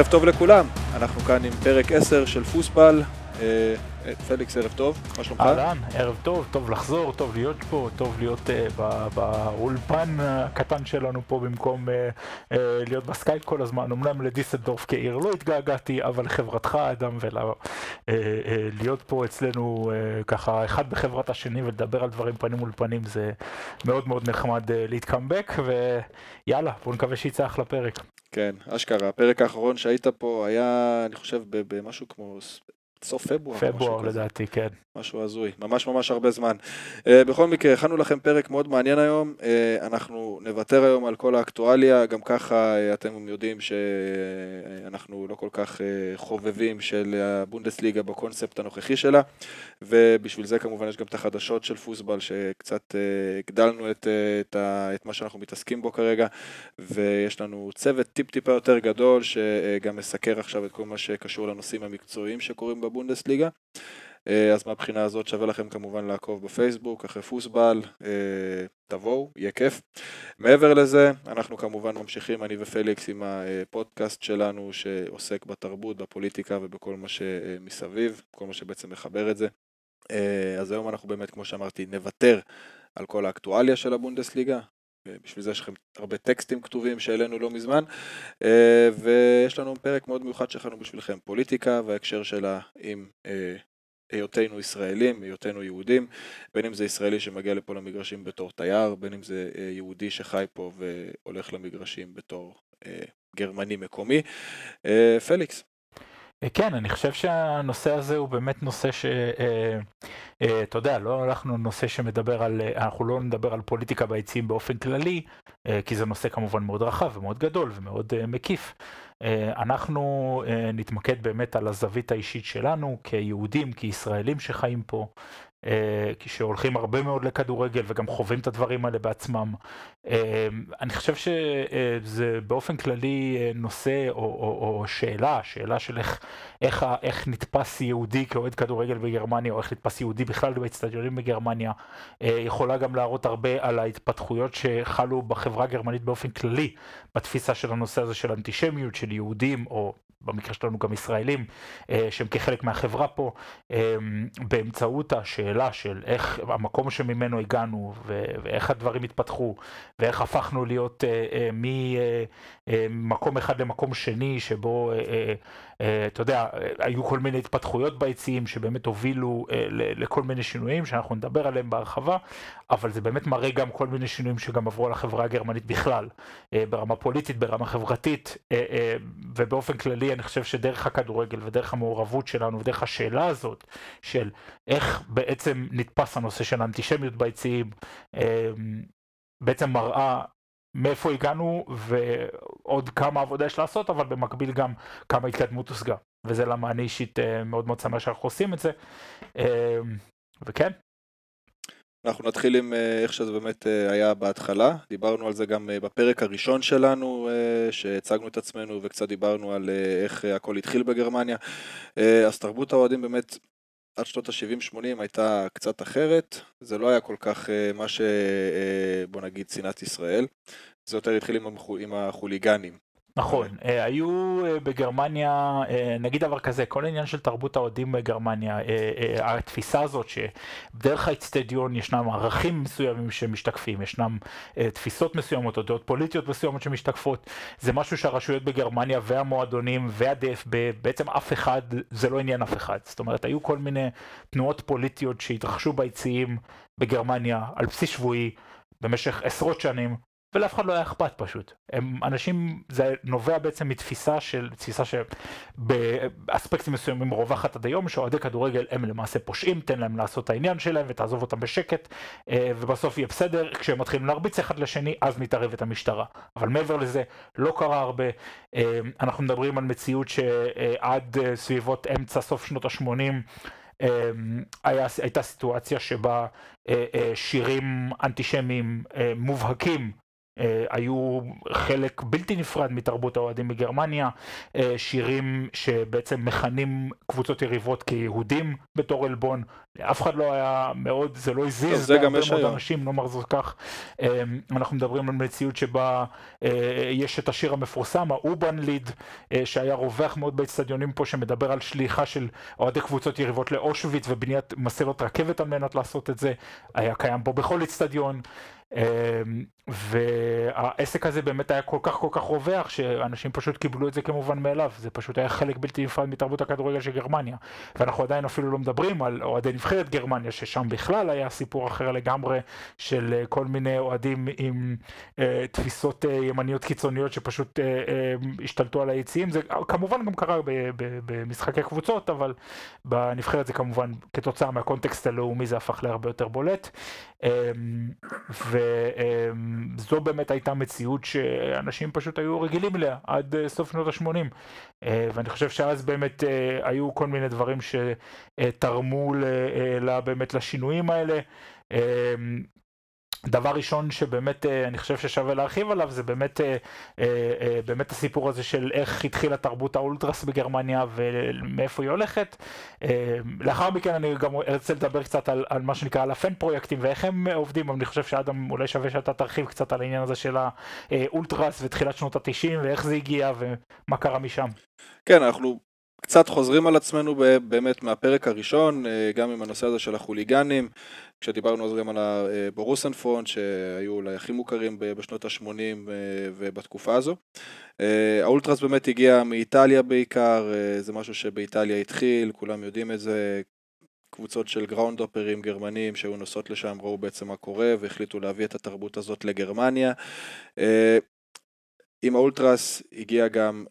ערב טוב לכולם, אנחנו כאן עם פרק 10 של פוסבל. אה, פליקס, ערב טוב, מה שלומך? אהלן, ערב טוב, טוב לחזור, טוב להיות פה, טוב להיות uh, באולפן הקטן שלנו פה במקום uh, uh, להיות בסקייפ כל הזמן. אמנם לדיסלדורף כעיר לא התגעגעתי, אבל לחברתך אדם ולהיות פה אצלנו uh, ככה אחד בחברת השני ולדבר על דברים פנים מול פנים זה מאוד מאוד נחמד uh, להתקמבק, ויאללה, בואו נקווה שיצא אחלה פרק. כן, אשכרה, הפרק האחרון שהיית פה היה, אני חושב, במשהו כמו סוף פברואר. פברואר לדעתי, כן. משהו הזוי, ממש ממש הרבה זמן. Uh, בכל מקרה, הכנו לכם פרק מאוד מעניין היום, uh, אנחנו נוותר היום על כל האקטואליה, גם ככה uh, אתם יודעים שאנחנו לא כל כך uh, חובבים של הבונדסליגה בקונספט הנוכחי שלה, ובשביל זה כמובן יש גם את החדשות של פוסבל, שקצת uh, הגדלנו את, uh, את, ה, את מה שאנחנו מתעסקים בו כרגע, ויש לנו צוות טיפ-טיפה יותר גדול, שגם מסקר עכשיו את כל מה שקשור לנושאים המקצועיים שקורים בבונדסליגה. אה, אז מהבחינה הזאת שווה לכם כמובן לעקוב בפייסבוק, אחרי פוסבל, אה, תבואו, יהיה כיף. מעבר לזה, אנחנו כמובן ממשיכים, אני ופליקס, עם הפודקאסט שלנו שעוסק בתרבות, בפוליטיקה ובכל מה שמסביב, כל מה שבעצם מחבר את זה. אה, אז היום אנחנו באמת, כמו שאמרתי, נוותר על כל האקטואליה של הבונדסליגה, בשביל זה יש לכם הרבה טקסטים כתובים שהעלינו לא מזמן, ויש לנו פרק מאוד מיוחד שלנו בשבילכם, פוליטיקה וההקשר שלה עם היותנו ישראלים, היותנו יהודים, בין אם זה ישראלי שמגיע לפה למגרשים בתור תייר, בין אם זה אה, יהודי שחי פה והולך למגרשים בתור אה, גרמני מקומי. אה, פליקס. כן, אני חושב שהנושא הזה הוא באמת נושא ש... אתה יודע, לא הלכנו נושא שמדבר על, אנחנו לא נדבר על פוליטיקה ביציעים באופן כללי, כי זה נושא כמובן מאוד רחב ומאוד גדול ומאוד מקיף. אה, אנחנו אה, נתמקד באמת על הזווית האישית שלנו כיהודים, כישראלים שחיים פה, אה, שהולכים הרבה מאוד לכדורגל וגם חווים את הדברים האלה בעצמם. אני חושב שזה באופן כללי נושא או, או, או שאלה, שאלה של איך, איך, איך נתפס יהודי כאוהד כדורגל בגרמניה, או איך נתפס יהודי בכלל באצטדיונים בגרמניה, יכולה גם להראות הרבה על ההתפתחויות שחלו בחברה הגרמנית באופן כללי, בתפיסה של הנושא הזה של אנטישמיות, של יהודים, או במקרה שלנו גם ישראלים, אה, שהם כחלק מהחברה פה, אה, באמצעות השאלה של איך המקום שממנו הגענו ואיך הדברים התפתחו ואיך הפכנו להיות אה, ממקום אחד למקום שני שבו אתה יודע, היו כל מיני התפתחויות ביציעים שבאמת הובילו לכל מיני שינויים שאנחנו נדבר עליהם בהרחבה, אבל זה באמת מראה גם כל מיני שינויים שגם עברו על החברה הגרמנית בכלל, ברמה פוליטית, ברמה חברתית ובאופן כללי אני חושב שדרך הכדורגל ודרך המעורבות שלנו ודרך השאלה הזאת של איך בעצם נתפס הנושא של האנטישמיות ביציעים, אמ, בעצם מראה מאיפה הגענו ועוד כמה עבודה יש לעשות, אבל במקביל גם כמה התקדמות הושגה. וזה למה אני אישית אה, מאוד מאוד שמח שאנחנו עושים את זה. אמ, וכן, אנחנו נתחיל עם אה, איך שזה באמת אה, היה בהתחלה, דיברנו על זה גם אה, בפרק הראשון שלנו, שהצגנו את עצמנו וקצת דיברנו על איך הכל התחיל בגרמניה. אז תרבות האוהדים באמת עד שנות ה-70-80 הייתה קצת אחרת, זה לא היה כל כך מה שבוא נגיד שנאת ישראל, זה יותר התחיל עם החוליגנים. נכון, אה, היו אה, בגרמניה, אה, נגיד דבר כזה, כל העניין של תרבות האוהדים בגרמניה, התפיסה הזאת שדרך האצטדיון ישנם ערכים מסוימים שמשתקפים, ישנם תפיסות מסוימות או דעות פוליטיות מסוימות שמשתקפות, זה משהו שהרשויות בגרמניה והמועדונים וה-DFB, בעצם אף אחד, זה לא עניין אף אחד. זאת אומרת, היו כל מיני תנועות פוליטיות שהתרחשו ביציעים בגרמניה על בסיס שבועי במשך עשרות שנים, ולאף אחד לא היה אכפת פשוט. הם אנשים, זה נובע בעצם מתפיסה של, תפיסה שבאספקטים מסוימים רווחת עד היום, שאוהדי כדורגל הם למעשה פושעים, תן להם לעשות את העניין שלהם ותעזוב אותם בשקט, אה, ובסוף יהיה בסדר, כשהם מתחילים להרביץ אחד לשני, אז מתערבת המשטרה. אבל מעבר לזה, לא קרה הרבה. אה, אנחנו מדברים על מציאות שעד אה, סביבות אמצע סוף שנות ה-80, היה, הייתה סיטואציה שבה שירים אנטישמיים מובהקים היו חלק בלתי נפרד מתרבות האוהדים בגרמניה, שירים שבעצם מכנים קבוצות יריבות כיהודים בתור עלבון, לאף אחד לא היה מאוד, זה לא הזיז, זה גם יש היום. אנשים, נאמר זאת כך, אנחנו מדברים על מציאות שבה יש את השיר המפורסם, האובן ליד, שהיה רווח מאוד באצטדיונים פה, שמדבר על שליחה של אוהדי קבוצות יריבות לאושוויץ ובניית מסילות רכבת על מנת לעשות את זה, היה קיים פה בכל אצטדיון. והעסק הזה באמת היה כל כך כל כך רווח שאנשים פשוט קיבלו את זה כמובן מאליו. זה פשוט היה חלק בלתי נפרד מתרבות הכדורגל של גרמניה. ואנחנו עדיין אפילו לא מדברים על אוהדי נבחרת גרמניה ששם בכלל היה סיפור אחר לגמרי של כל מיני אוהדים עם אה, תפיסות אה, ימניות קיצוניות שפשוט אה, אה, השתלטו על היציעים. זה כמובן גם קרה במשחקי קבוצות אבל בנבחרת זה כמובן כתוצאה מהקונטקסט הלאומי זה הפך להרבה יותר בולט. אה, ו... וזו באמת הייתה מציאות שאנשים פשוט היו רגילים אליה עד אה, סוף שנות ה-80 אה, ואני חושב שאז באמת אה, היו כל מיני דברים שתרמו לה באמת לשינויים האלה דבר ראשון שבאמת אה, אני חושב ששווה להרחיב עליו זה באמת, אה, אה, באמת הסיפור הזה של איך התחילה תרבות האולטרס בגרמניה ומאיפה היא הולכת. לאחר מכן אני גם ארצה לדבר קצת על, על מה שנקרא על הפן פרויקטים ואיך הם עובדים, אבל אני חושב שאדם אולי שווה שאתה תרחיב קצת על העניין הזה של האולטרס ותחילת שנות התשעים ואיך זה הגיע ומה קרה משם. כן, אנחנו קצת חוזרים על עצמנו באמת מהפרק הראשון, גם עם הנושא הזה של החוליגנים. כשדיברנו אז גם על הבורוסנפרונט, שהיו אולי הכי מוכרים בשנות ה-80 אה, ובתקופה הזו. אה, האולטרס באמת הגיע מאיטליה בעיקר, אה, זה משהו שבאיטליה התחיל, כולם יודעים את זה, קבוצות של גראונד אופרים גרמנים שהיו נוסעות לשם, ראו בעצם מה קורה והחליטו להביא את התרבות הזאת לגרמניה. עם האולטרס הגיע גם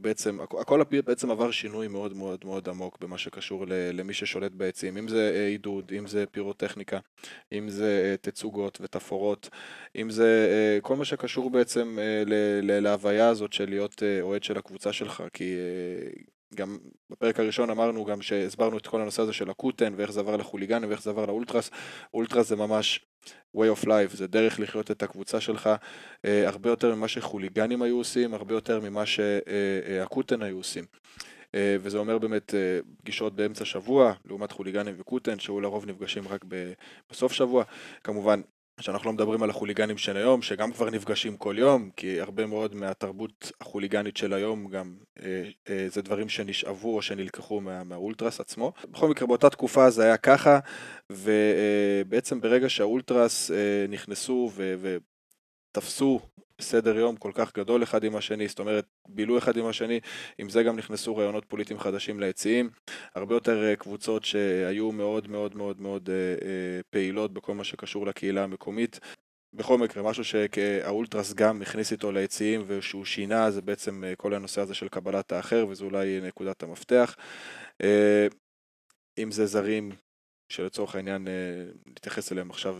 בעצם, הכל בעצם עבר שינוי מאוד מאוד מאוד עמוק במה שקשור למי ששולט בעצים, אם זה אה, עידוד, אם זה פירוטכניקה, אם זה אה, תצוגות ותפאורות, אם זה אה, כל מה שקשור בעצם להוויה הזאת של להיות אוהד של הקבוצה שלך, כי גם בפרק הראשון אמרנו גם שהסברנו את כל הנושא הזה של הקוטן ואיך זה עבר לחוליגנים ואיך זה עבר לאולטרס, אולטרס זה ממש way of life, זה דרך לחיות את הקבוצה שלך אה, הרבה יותר ממה שחוליגנים היו עושים, הרבה יותר ממה שהקוטן היו עושים. אה, וזה אומר באמת אה, פגישות באמצע שבוע, לעומת חוליגנים וקוטן, שהוא לרוב נפגשים רק בסוף שבוע. כמובן, שאנחנו לא מדברים על החוליגנים של היום, שגם כבר נפגשים כל יום, כי הרבה מאוד מהתרבות החוליגנית של היום גם אה, אה, זה דברים שנשאבו או שנלקחו מה, מהאולטרס עצמו. בכל מקרה באותה תקופה זה היה ככה, ובעצם ברגע שהאולטרס אה, נכנסו ו, ותפסו סדר יום כל כך גדול אחד עם השני, זאת אומרת, בילו אחד עם השני, עם זה גם נכנסו רעיונות פוליטיים חדשים ליציעים, הרבה יותר אה, קבוצות שהיו מאוד מאוד מאוד מאוד אה, אה, פעילות בכל מה שקשור לקהילה המקומית. בכל מקרה, משהו שהאולטרס גם הכניס איתו ליציעים ושהוא שינה זה בעצם כל הנושא הזה של קבלת האחר וזו אולי נקודת המפתח. אם זה זרים שלצורך העניין נתייחס אליהם עכשיו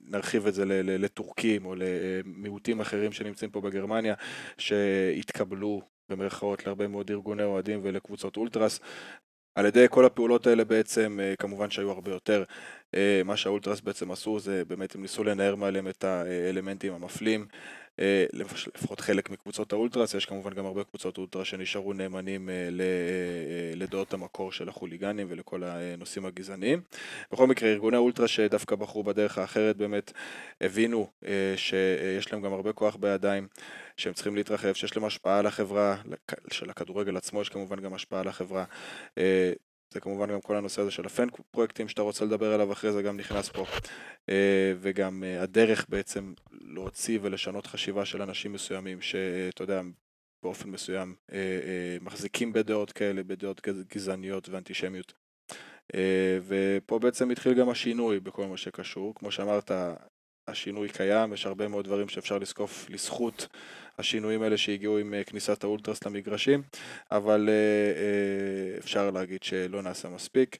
נרחיב את זה לטורקים או למיעוטים אחרים שנמצאים פה בגרמניה, שהתקבלו במרכאות להרבה מאוד ארגוני אוהדים ולקבוצות אולטרס. על ידי כל הפעולות האלה בעצם, אה, כמובן שהיו הרבה יותר, אה, מה שהאולטרס בעצם עשו זה באמת הם ניסו לנער מעליהם את האלמנטים המפלים. אה, לפחות חלק מקבוצות האולטרס, יש כמובן גם הרבה קבוצות אולטרס שנשארו נאמנים אה, אה, לדעות המקור של החוליגנים ולכל הנושאים הגזעניים. בכל מקרה, ארגוני האולטרס שדווקא בחרו בדרך האחרת באמת הבינו שיש להם גם הרבה כוח בידיים, שהם צריכים להתרחב, שיש להם השפעה על החברה, של הכדורגל עצמו יש כמובן גם השפעה על החברה. זה כמובן גם כל הנושא הזה של הפן פרויקטים שאתה רוצה לדבר עליו אחרי זה גם נכנס פה. אה, וגם אה, הדרך בעצם להוציא ולשנות חשיבה של אנשים מסוימים שאתה יודע באופן מסוים אה, מחזיקים בדעות כאלה, בדעות גזעניות ואנטישמיות. ופה בעצם התחיל גם השינוי בכל מה שקשור, כמו שאמרת השינוי קיים, יש הרבה מאוד דברים שאפשר לזקוף לזכות השינויים האלה שהגיעו עם אה, כניסת האולטרס למגרשים, אבל אה, אה, אפשר להגיד שלא נעשה מספיק.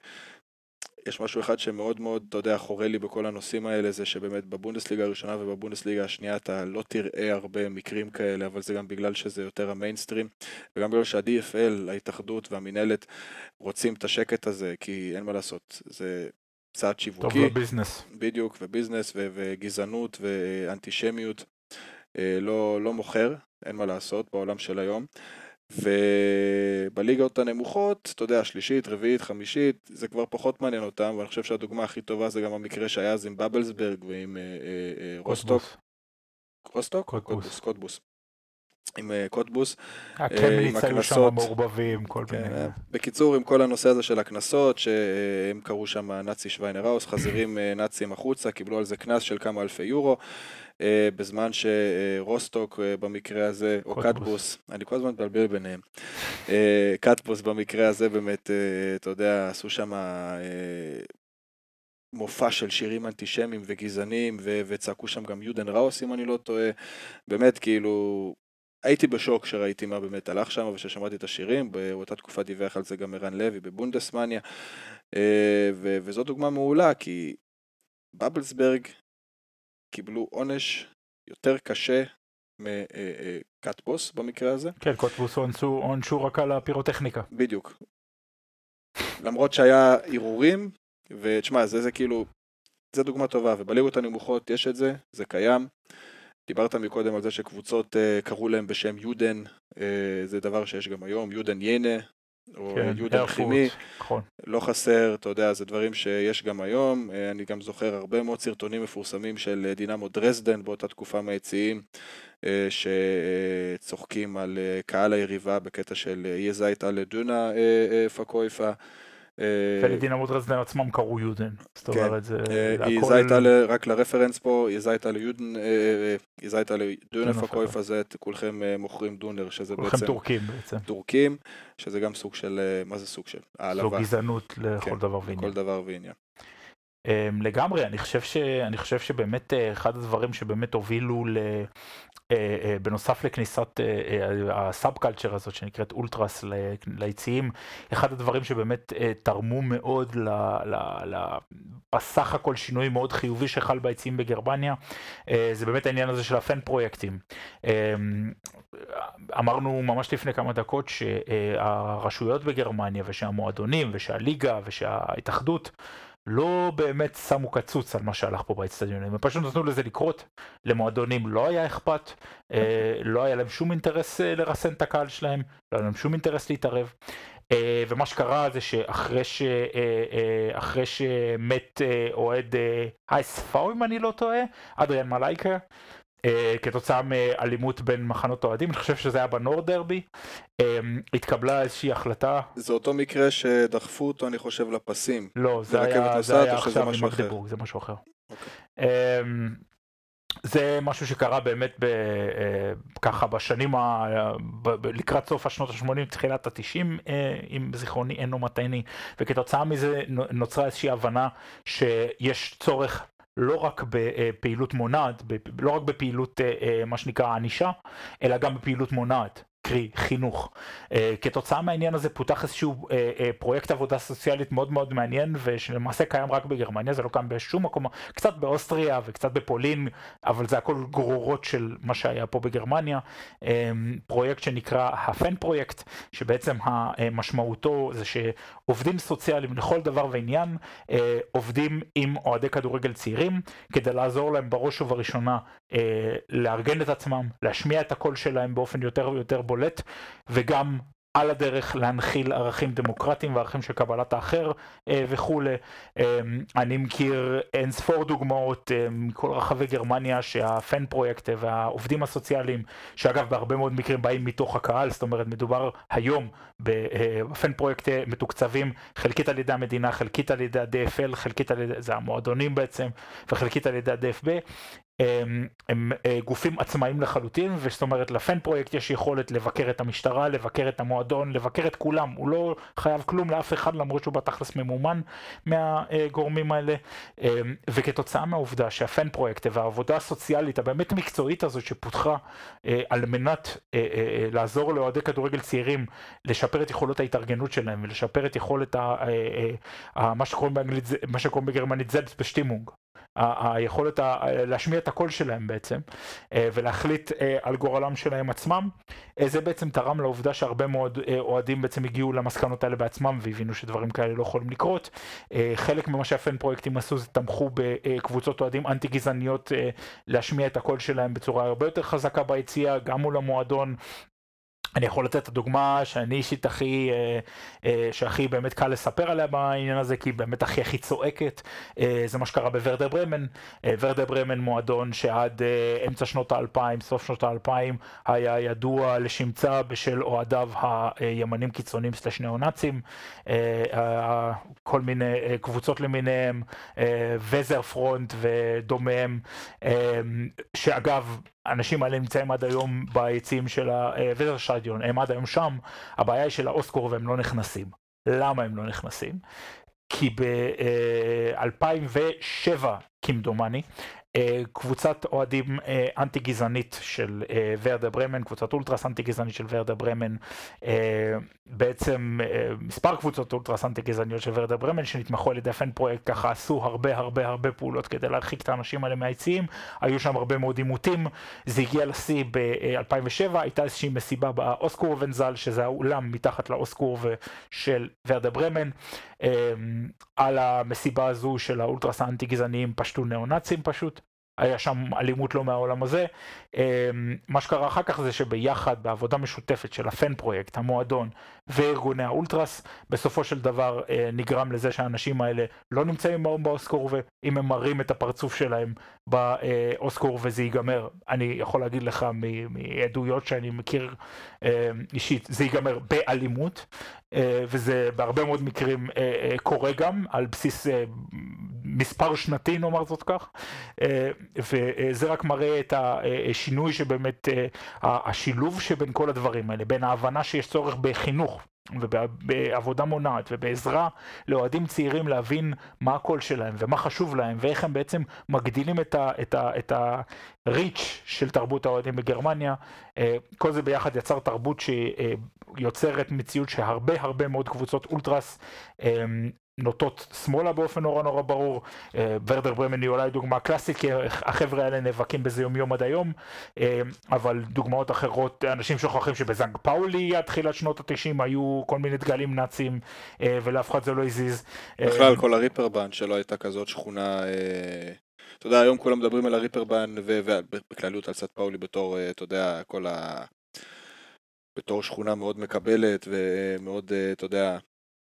יש משהו אחד שמאוד מאוד, אתה יודע, חורה לי בכל הנושאים האלה, זה שבאמת בבונדסליגה הראשונה ובבונדסליגה השנייה אתה לא תראה הרבה מקרים כאלה, אבל זה גם בגלל שזה יותר המיינסטרים, וגם בגלל שה-DFL, ההתאחדות והמינהלת רוצים את השקט הזה, כי אין מה לעשות, זה צעד שיווקי. טוב לביזנס. בדיוק, וביזנס ו- וגזענות ואנטישמיות לא, לא מוכר, אין מה לעשות בעולם של היום. ובליגות הנמוכות, אתה יודע, שלישית, רביעית, חמישית, זה כבר פחות מעניין אותם, ואני חושב שהדוגמה הכי טובה זה גם המקרה שהיה אז עם בבלסברג ועם אה, אה, רוסטוק. רוסטוק? קוטבוס. קוטבוס. עם קוטבוס. הכמניץ היו שם מעורבבים, כל כן, מיני. בקיצור, עם כל הנושא הזה של הקנסות, שהם קראו שם Nazischweine raus, חזירים נאצים החוצה, קיבלו על זה קנס של כמה אלפי יורו. אה, בזמן שרוסטוק אה, במקרה הזה, או קטבוס, אני כל הזמן מבלבל ביניהם, אה, קטבוס במקרה הזה באמת, אתה יודע, עשו שם מופע של שירים אנטישמיים וגזעניים, וצעקו שם גם יודן ראוס, אם אני לא טועה. באמת, כאילו, הייתי בשוק כשראיתי מה באמת הלך שם, וששמעתי את השירים, באותה תקופה דיווח על זה גם ערן לוי בבונדסמניה, וזו דוגמה מעולה, כי בבלסברג קיבלו עונש יותר קשה מקטבוס במקרה הזה. כן, קטבוס עונשו רק על הפירוטכניקה. בדיוק. למרות שהיה ערעורים, ותשמע, זה, זה כאילו, זה דוגמה טובה, ובליגות הנמוכות יש את זה, זה קיים. דיברת מקודם על זה שקבוצות uh, קראו להם בשם יודן, uh, זה דבר שיש גם היום, יודן יינה, או כן, יודן חימי, נכון. לא חסר, אתה יודע, זה דברים שיש גם היום, אה, אני גם זוכר הרבה מאוד סרטונים מפורסמים של אה, דינמו דרזדן באותה תקופה מהיציעים, אה, שצוחקים על קהל היריבה בקטע של זית על דונה פקויפה. ולדינמו דרזדן עצמם קראו יודן, זאת כן. אומרת זה הכל... רק לרפרנס פה, יזייטה ליודן, יזייטה לדונה פקויפה זה כולכם מוכרים דונר, שזה בעצם... כולכם טורקים בעצם. טורקים, שזה גם סוג של, מה זה סוג של? העלבה. זו גזענות לכל כן, דבר ועניין. לכל דבר ועניין. אמ, לגמרי, אני חושב, ש, אני חושב שבאמת אה, אחד הדברים שבאמת הובילו ל... אה, אה, בנוסף לכניסת הסאב קלצ'ר הזאת שנקראת אולטרס ליציעים, אחד הדברים שבאמת תרמו מאוד בסך הכל שינוי מאוד חיובי שחל ביציעים בגרמניה, זה באמת העניין הזה של הפן פרויקטים. אמ, אמרנו ממש לפני כמה דקות שהרשויות בגרמניה ושהמועדונים ושהליגה ושההתאחדות לא באמת שמו קצוץ על מה שהלך פה באצטדיונים, הם פשוט נתנו לזה לקרות, למועדונים לא היה אכפת, אה, לא היה להם שום אינטרס אה, לרסן את הקהל שלהם, לא היה להם שום אינטרס להתערב. אה, ומה שקרה זה שאחרי ש, אה, אה, אחרי שמת אה, אוהד אה, אייס פאו אם אני לא טועה, אדריאן מלייקה, כתוצאה מאלימות בין מחנות אוהדים, אני חושב שזה היה בנורד דרבי, um, התקבלה איזושהי החלטה. זה אותו מקרה שדחפו אותו אני חושב לפסים. לא, זה היה, זה היה עכשיו ממגדבורג, זה משהו אחר. Okay. אוקיי. Um, זה משהו שקרה באמת ב, ככה בשנים, ה, ב, לקראת סוף השנות ה-80, תחילת ה-90, uh, אם זיכרוני אינו מטעני, וכתוצאה מזה נוצרה איזושהי הבנה שיש צורך לא רק בפעילות מונעת, לא רק בפעילות אה, אה, מה שנקרא ענישה, אלא גם בפעילות מונעת. קרי חינוך. Uh, כתוצאה מהעניין הזה פותח איזשהו uh, uh, פרויקט עבודה סוציאלית מאוד מאוד מעניין ושלמעשה קיים רק בגרמניה, זה לא קיים בשום מקום, קצת באוסטריה וקצת בפולין, אבל זה הכל גרורות של מה שהיה פה בגרמניה. Uh, פרויקט שנקרא הפן פרויקט, שבעצם משמעותו זה שעובדים סוציאליים לכל דבר ועניין uh, עובדים עם אוהדי כדורגל צעירים כדי לעזור להם בראש ובראשונה uh, לארגן את עצמם, להשמיע את הקול שלהם באופן יותר ויותר בולט. בולט, וגם על הדרך להנחיל ערכים דמוקרטיים וערכים של קבלת האחר אה, וכולי. אה, אני מכיר אין ספור דוגמאות אה, מכל רחבי גרמניה שהפן פרויקט והעובדים הסוציאליים, שאגב בהרבה מאוד מקרים באים מתוך הקהל, זאת אומרת מדובר היום בפן פרויקט מתוקצבים חלקית על ידי המדינה, חלקית על ידי ה-DFL, חלקית על ידי, זה המועדונים בעצם, וחלקית על ידי ה-DFB, הם, הם אה, גופים עצמאיים לחלוטין, וזאת אומרת לפן פרויקט יש יכולת לבקר את המשטרה, לבקר את המועדון, לבקר את כולם, הוא לא חייב כלום לאף אחד למרות שהוא בתכלס ממומן מהגורמים האלה, וכתוצאה מהעובדה שהפן פרויקט והעבודה הסוציאלית הבאמת מקצועית הזאת שפותחה אה, על מנת אה, לעזור לאוהדי כדורגל צעירים לשפר את יכולות ההתארגנות שלהם ולשפר את יכולת ה, מה שקוראים בגרמנית זלס בשטימונג. היכולת להשמיע את הקול שלהם בעצם, ולהחליט על גורלם שלהם עצמם. זה בעצם תרם לעובדה שהרבה מאוד אוהדים בעצם הגיעו למסקנות האלה בעצמם והבינו שדברים כאלה לא יכולים לקרות. חלק ממה שהפן פרויקטים עשו זה תמכו בקבוצות אוהדים אנטי גזעניות להשמיע את הקול שלהם בצורה הרבה יותר חזקה ביציאה, גם מול המועדון. אני יכול לתת את הדוגמה שאני אישית הכי, אה, אה, שהכי באמת קל לספר עליה בעניין הזה, כי היא באמת הכי הכי צועקת, אה, זה מה שקרה בוורדר ברמן. וורדר ברמן מועדון שעד אמצע שנות האלפיים, סוף שנות האלפיים, היה ידוע לשמצה בשל אוהדיו הימנים קיצוניים סלש ניאו-נאצים, כל מיני קבוצות למיניהם, וזר פרונט ודומיהם, שאגב, האנשים האלה נמצאים עד היום ביציעים של הווזרשטדיון, הם עד היום שם, הבעיה היא של האוסקור והם לא נכנסים. למה הם לא נכנסים? כי ב-2007, כמדומני, אה, קבוצת אוהדים אה, אנטי גזענית של אה, ורדה ברמן, קבוצת אולטרס אנטי גזענית של ורדה ברמן, בעצם מספר קבוצות אולטרס אנטי גזעניות של ורדה ברמן שנתמכו על ידי פן פרויקט ככה עשו הרבה הרבה הרבה פעולות כדי להרחיק את האנשים האלה מהיציעים, היו שם הרבה מאוד עימותים, זה הגיע לשיא ב-2007, הייתה איזושהי מסיבה באוסקור ונזל שזה האולם מתחת לאוסקור של ורדה ברמן, על המסיבה הזו של האולטרס האנטי גזעניים פשטו ניאו נאצים פשוט. היה שם אלימות לא מהעולם הזה. אמ, מה שקרה אחר כך זה שביחד, בעבודה משותפת של הפן פרויקט, המועדון וארגוני האולטרס, בסופו של דבר אה, נגרם לזה שהאנשים האלה לא נמצאים היום באוסקור, ואם הם מראים את הפרצוף שלהם באוסקור וזה ייגמר, אני יכול להגיד לך מעדויות שאני מכיר אה, אישית, זה ייגמר באלימות, אה, וזה בהרבה מאוד מקרים קורה גם על בסיס מספר שנתי נאמר זאת כך, וזה רק מראה את השינוי שבאמת, השילוב שבין כל הדברים האלה, בין ההבנה שיש צורך בחינוך ובעבודה מונעת ובעזרה לאוהדים צעירים להבין מה הקול שלהם ומה חשוב להם ואיך הם בעצם מגדילים את, ה, את, ה, של תרבות האוהדים בגרמניה. כל זה ביחד יצר תרבות שיוצרת מציאות שהרבה הרבה מאוד קבוצות אולטרס נוטות שמאלה באופן נורא נורא ברור. אה, ורדר ברמן היא אולי דוגמה קלאסית, כי החבר'ה האלה נאבקים בזה יום יום עד היום, אה, אבל דוגמאות אחרות, אנשים שוכחים שבזנג פאולי עד תחילת שנות התשעים היו כל מיני דגלים נאצים, אה, ולאף אחד זה לא הזיז. בכלל, כל הריפרבן שלא הייתה כזאת שכונה... אתה יודע, היום כולם מדברים על הריפרבן ובכלליות על סט פאולי בתור, אתה יודע, כל ה... בתור שכונה מאוד מקבלת ומאוד, אתה יודע,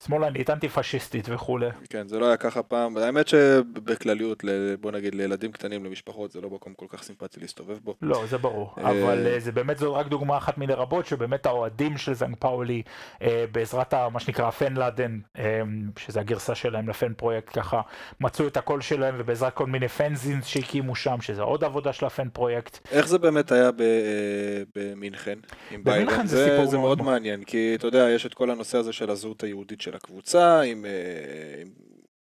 שמאלנית, אנטי פשיסטית וכולי. כן, זה לא היה ככה פעם, האמת שבכלליות, בוא נגיד לילדים קטנים, למשפחות, זה לא מקום כל כך סימפטי להסתובב בו. לא, זה ברור, אה, אבל אה, זה באמת, זו רק דוגמה אחת מיני רבות, שבאמת האוהדים של זנג פאולי, אה, בעזרת מה שנקרא פן לאדן, שזה הגרסה שלהם לפן פרויקט, ככה מצאו את הקול שלהם, ובעזרת כל מיני פנזינס שהקימו שם, שזה עוד עבודה של הפן פרויקט. איך זה באמת היה במינכן, ביירן? זה סיפור מאוד מעניין, כי אתה יודע, יש את כל הנושא הזה של הזהות היהודית של הקבוצה, עם, אה, עם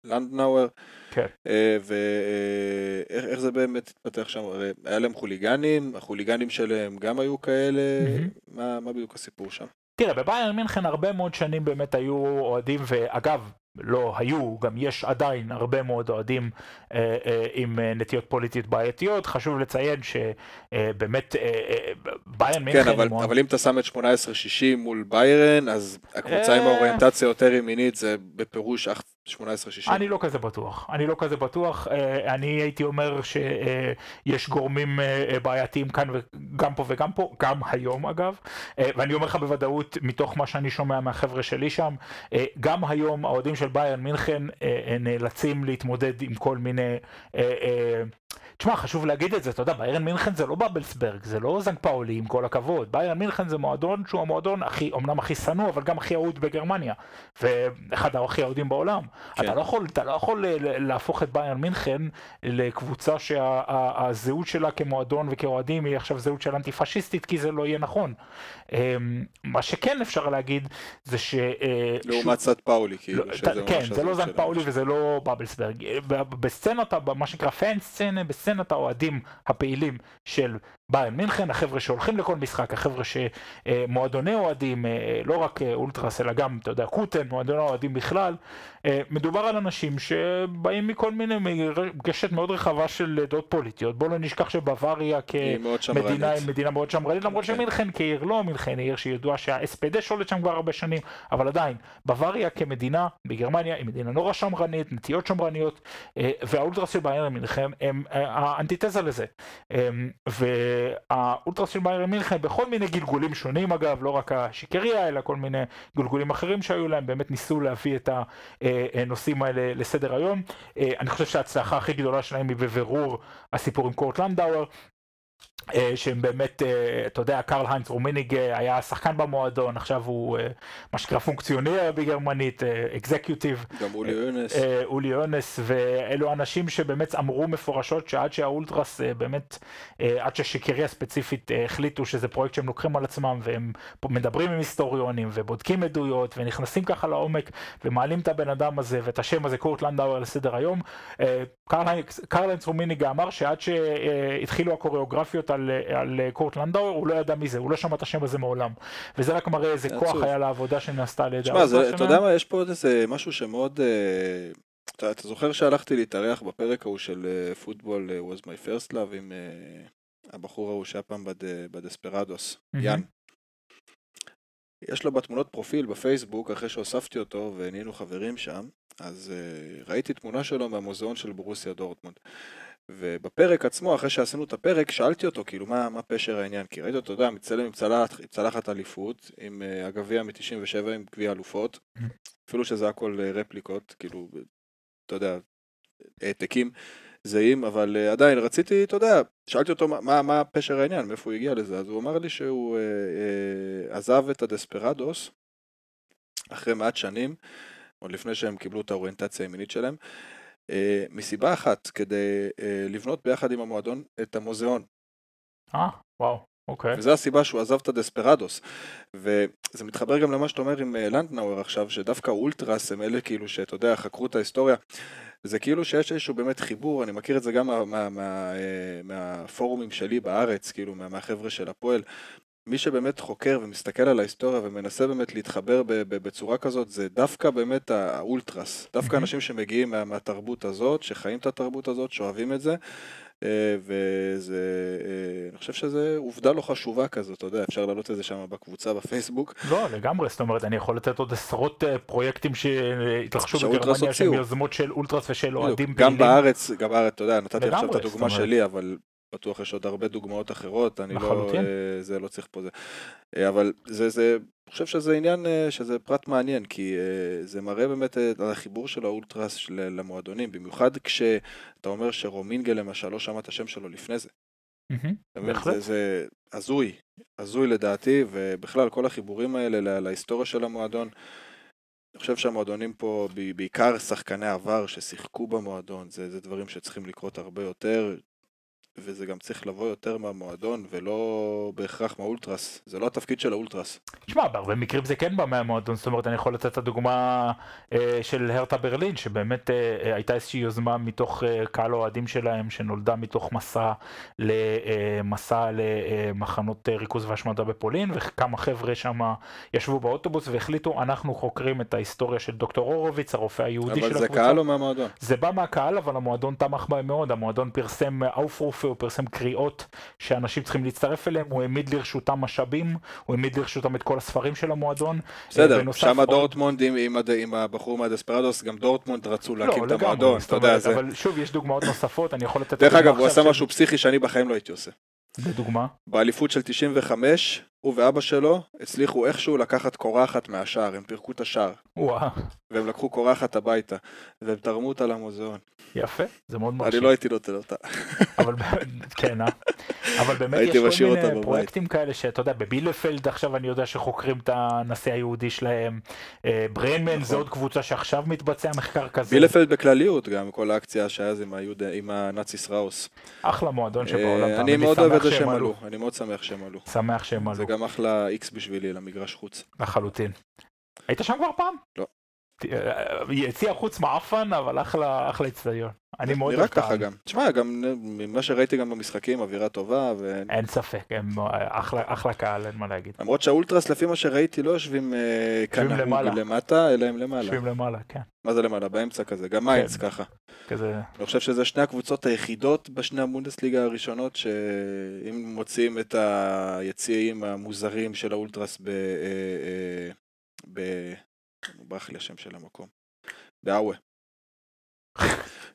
לנדנאואר, כן. אה, ואיך אה, זה באמת התפתח שם, הרי היה להם חוליגנים, החוליגנים שלהם גם היו כאלה, mm-hmm. מה, מה בדיוק הסיפור שם? תראה, בביירן מינכן הרבה מאוד שנים באמת היו אוהדים, ואגב, לא היו, גם יש עדיין הרבה מאוד אוהדים אה, אה, עם אה, נטיות פוליטיות בעייתיות. חשוב לציין שבאמת אה, אה, ביירן כן, מינכן... כן, אבל, מאוד... אבל אם אתה שם את 18-60 מול ביירן, אז הקבוצה אה... עם האוריינטציה יותר ימינית זה בפירוש אך 18-60. אני לא כזה בטוח, אני לא כזה בטוח, אה, אני הייתי אומר שיש גורמים אה, בעייתיים כאן וגם פה וגם פה, גם היום אגב, אה, ואני אומר לך בוודאות מתוך מה שאני שומע מהחבר'ה שלי שם, גם היום האוהדים של ביירן מינכן נאלצים להתמודד עם כל מיני תשמע, חשוב להגיד את זה, אתה יודע, ביירן מינכן זה לא בבלסברג, זה לא זנג פאולי, עם כל הכבוד. ביירן מינכן זה מועדון שהוא המועדון הכי, אמנם הכי שנוא, אבל גם הכי אהוד בגרמניה. ואחד הכי אהודים בעולם. כן. אתה לא יכול, אתה לא יכול להפוך את ביירן מינכן לקבוצה שהזהות שלה כמועדון וכאוהדים היא עכשיו זהות של אנטי פשיסטית, כי זה לא יהיה נכון. אמ, מה שכן אפשר להגיד זה ש... אה, לעומת סט פאולי, כאילו. לא, כן, זה לא זנג פאולי וזה לא בבלסברג. בסצנות, מה שנקרא פן סצנה בסצנת האוהדים הפעילים של ביירן מינכן, החבר'ה שהולכים לכל משחק, החבר'ה שמועדוני אוהדים, לא רק אולטרס אלא גם, אתה יודע, קוטן, מועדוני אוהדים בכלל, מדובר על אנשים שבאים מכל מיני, מגשת מאוד רחבה של דעות פוליטיות. בואו לא נשכח שבוואריה כמדינה היא מדינה מאוד שמרנית, למרות כן. שמינכן כעיר לא, מינכן היא עיר שידועה שהאספדה שולט שם כבר הרבה שנים, אבל עדיין, בוואריה כמדינה בגרמניה היא מדינה נורא שמרנית, נטיות שמרניות, והאולטרס של ביירן מינכן הם האנטיתזה לזה. והאולטרס של ביירן מינכן בכל מיני גלגולים שונים אגב, לא רק השיקריה, אלא כל מיני גלגולים אחרים שהיו להם, באמת ניסו להביא את הנושאים האלה לסדר היום. אני חושב שההצלחה הכי גדולה שלהם היא בבירור הסיפור עם קורט לנדאואר. אה, שהם באמת, אה, אתה יודע, קרל היינץ רומיניג אה, היה שחקן במועדון, עכשיו הוא מה שנקרא Funktionär בגרמנית, executive. גם אולי הונס. אולי הונס, ואלו אנשים שבאמת אמרו מפורשות שעד שהאולטרס באמת, עד ששיקריה ספציפית החליטו שזה פרויקט שהם לוקחים על עצמם, והם מדברים עם היסטוריונים, ובודקים עדויות, ונכנסים ככה לעומק, ומעלים את הבן אדם הזה, ואת השם הזה, קורט לנדאואר, לסדר היום. קרל היינץ רומניגה אמר שעד שהתחילו הקוריאוגרפיות על, על קורט לנדאואר, הוא לא ידע מי זה, הוא לא שמע את השם הזה מעולם. וזה רק מראה איזה כוח היה לעבודה שנעשתה על ידי שלהם. אתה יודע מה, יש פה עוד איזה משהו שמאוד... אה, אתה, אתה זוכר שהלכתי להתארח בפרק ההוא של פוטבול uh, was my first love עם uh, הבחור ההוא שהיה פעם בד, בדספרדוס, mm-hmm. יאן. יש לו בתמונות פרופיל בפייסבוק, אחרי שהוספתי אותו ונהיינו חברים שם, אז uh, ראיתי תמונה שלו מהמוזיאון של ברוסיה דורטמונד. ובפרק עצמו, אחרי שעשינו את הפרק, שאלתי אותו, כאילו, מה, מה פשר העניין? כי ראיתי אותו, אתה יודע, מצלם עם צלחת, צלחת אליפות, עם uh, הגביע מ-97, עם גביע אלופות, אפילו שזה הכל uh, רפליקות, כאילו, אתה יודע, העתקים זהים, אבל uh, עדיין רציתי, אתה יודע, שאלתי אותו מה, מה פשר העניין, מאיפה הוא הגיע לזה, אז הוא אמר לי שהוא uh, uh, עזב את הדספרדוס, אחרי מעט שנים, עוד לפני שהם קיבלו את האוריינטציה הימינית שלהם, מסיבה אחת, כדי אה, לבנות ביחד עם המועדון את המוזיאון. אה, וואו, אוקיי. וזו הסיבה שהוא עזב את הדספרדוס. וזה מתחבר גם למה שאתה אומר עם אה, לנדנאואר עכשיו, שדווקא אולטרס הם אלה כאילו שאתה יודע, חקרו את ההיסטוריה. זה כאילו שיש איזשהו באמת חיבור, אני מכיר את זה גם מה, מה, מה, אה, מהפורומים שלי בארץ, כאילו מהחבר'ה של הפועל, מי שבאמת חוקר ומסתכל על ההיסטוריה ומנסה באמת להתחבר בצורה כזאת, זה דווקא באמת האולטרס. דווקא אנשים שמגיעים מה, מהתרבות הזאת, שחיים את התרבות הזאת, שאוהבים את זה. אה, וזה, אה, אני חושב שזה עובדה לא חשובה כזאת, אתה יודע, אפשר להעלות את זה שם בקבוצה בפייסבוק. לא, לגמרי, זאת אומרת, אני יכול לתת עוד עשרות אה, פרויקטים שהתרחשו בגרמניה, שהם יוזמות של אולטרס ושל אוהדים פעילים. גם בארץ, גם בארץ, אתה יודע, נתתי עכשיו את הדוגמה שלי, אבל בטוח יש עוד הרבה דוגמאות אחרות, אני לא, אה, זה לא צריך פה זה. אה, אבל זה, זה, אני חושב שזה עניין, אה, שזה פרט מעניין, כי זה מראה באמת על החיבור של האולטרס למועדונים, במיוחד כשאתה אומר שרומינגל למשל לא שמע את השם שלו לפני זה. בהחלט. זה, זה הזוי, הזוי לדעתי, ובכלל כל החיבורים האלה להיסטוריה של המועדון. אני חושב שהמועדונים פה, בעיקר שחקני עבר ששיחקו במועדון, זה, זה דברים שצריכים לקרות הרבה יותר. וזה גם צריך לבוא יותר מהמועדון ולא בהכרח מהאולטרס, זה לא התפקיד של האולטרס. תשמע, בהרבה מקרים זה כן בא מהמועדון, זאת אומרת אני יכול לתת את הדוגמה אה, של הרטה ברלין, שבאמת אה, אה, הייתה איזושהי יוזמה מתוך אה, קהל אוהדים שלהם, שנולדה מתוך מסע למסע אה, למחנות אה, ריכוז והשמדה בפולין, וכמה חבר'ה שם ישבו באוטובוס והחליטו, אנחנו חוקרים את ההיסטוריה של דוקטור הורוביץ, הרופא היהודי של הקבוצה. אבל זה קהל או מהמועדון? זה בא מהקהל, אבל המועדון תמך בהם מאוד, המועדון פרסם אופרוף הוא פרסם קריאות שאנשים צריכים להצטרף אליהם, הוא העמיד לרשותם משאבים, הוא העמיד לרשותם את כל הספרים של המועדון. בסדר, שם עוד... דורטמונד עם, עם, עם הבחור מהדספרדוס, גם דורטמונד רצו לא, להקים לא, את המועדון, אתה יודע, זה... אבל שוב, יש דוגמאות נוספות, אני יכול לתת... דרך אגב, הוא עשה משהו פסיכי שאני בחיים לא הייתי עושה. לדוגמה? באליפות של 95, הוא ואבא שלו הצליחו איכשהו לקחת קורחת מהשער, הם פירקו את השער. וואו. והם לקחו קורחת הביתה, והם תרמו אותה למוזיאון. יפה, זה מאוד מרשים. אני לא הייתי נותן אותה. אבל כן, אה? אבל באמת יש כל מיני פרויקטים כאלה שאתה יודע, בבילפלד עכשיו אני יודע שחוקרים את הנשיא היהודי שלהם. אה, ברנמן נכון. זה עוד קבוצה שעכשיו מתבצע מחקר כזה. בילפלד בכלליות גם, כל האקציה שהיה אז עם הנאצי סראוס. אחלה מועדון שבעולם. אה, אני מאוד אוהב את זה שהם עלו, אני מאוד שמח שהם עלו. שמח שהם עלו. גם אחלה איקס בשבילי למגרש חוץ. לחלוטין. היית שם כבר פעם? לא. יציע חוץ מעפן, אבל אחלה אצטדיון. אני מאוד נראה ככה גם. תשמע, גם ממה שראיתי גם במשחקים, אווירה טובה. ו... אין ספק, הם אחלה, אחלה קהל, אין מה להגיד. למרות שהאולטרס, לפי מה שראיתי, לא יושבים אה, כאן למטה, אלא הם למעלה. יושבים למעלה, כן. מה זה למעלה? באמצע כזה, גם מיינץ כן. ככה. כזה... אני חושב שזה שני הקבוצות היחידות בשני הבונדסליגה הראשונות, שאם מוציאים את היציעים המוזרים של האולטרס ב... אה, אה. ברח לי השם של המקום. באווה.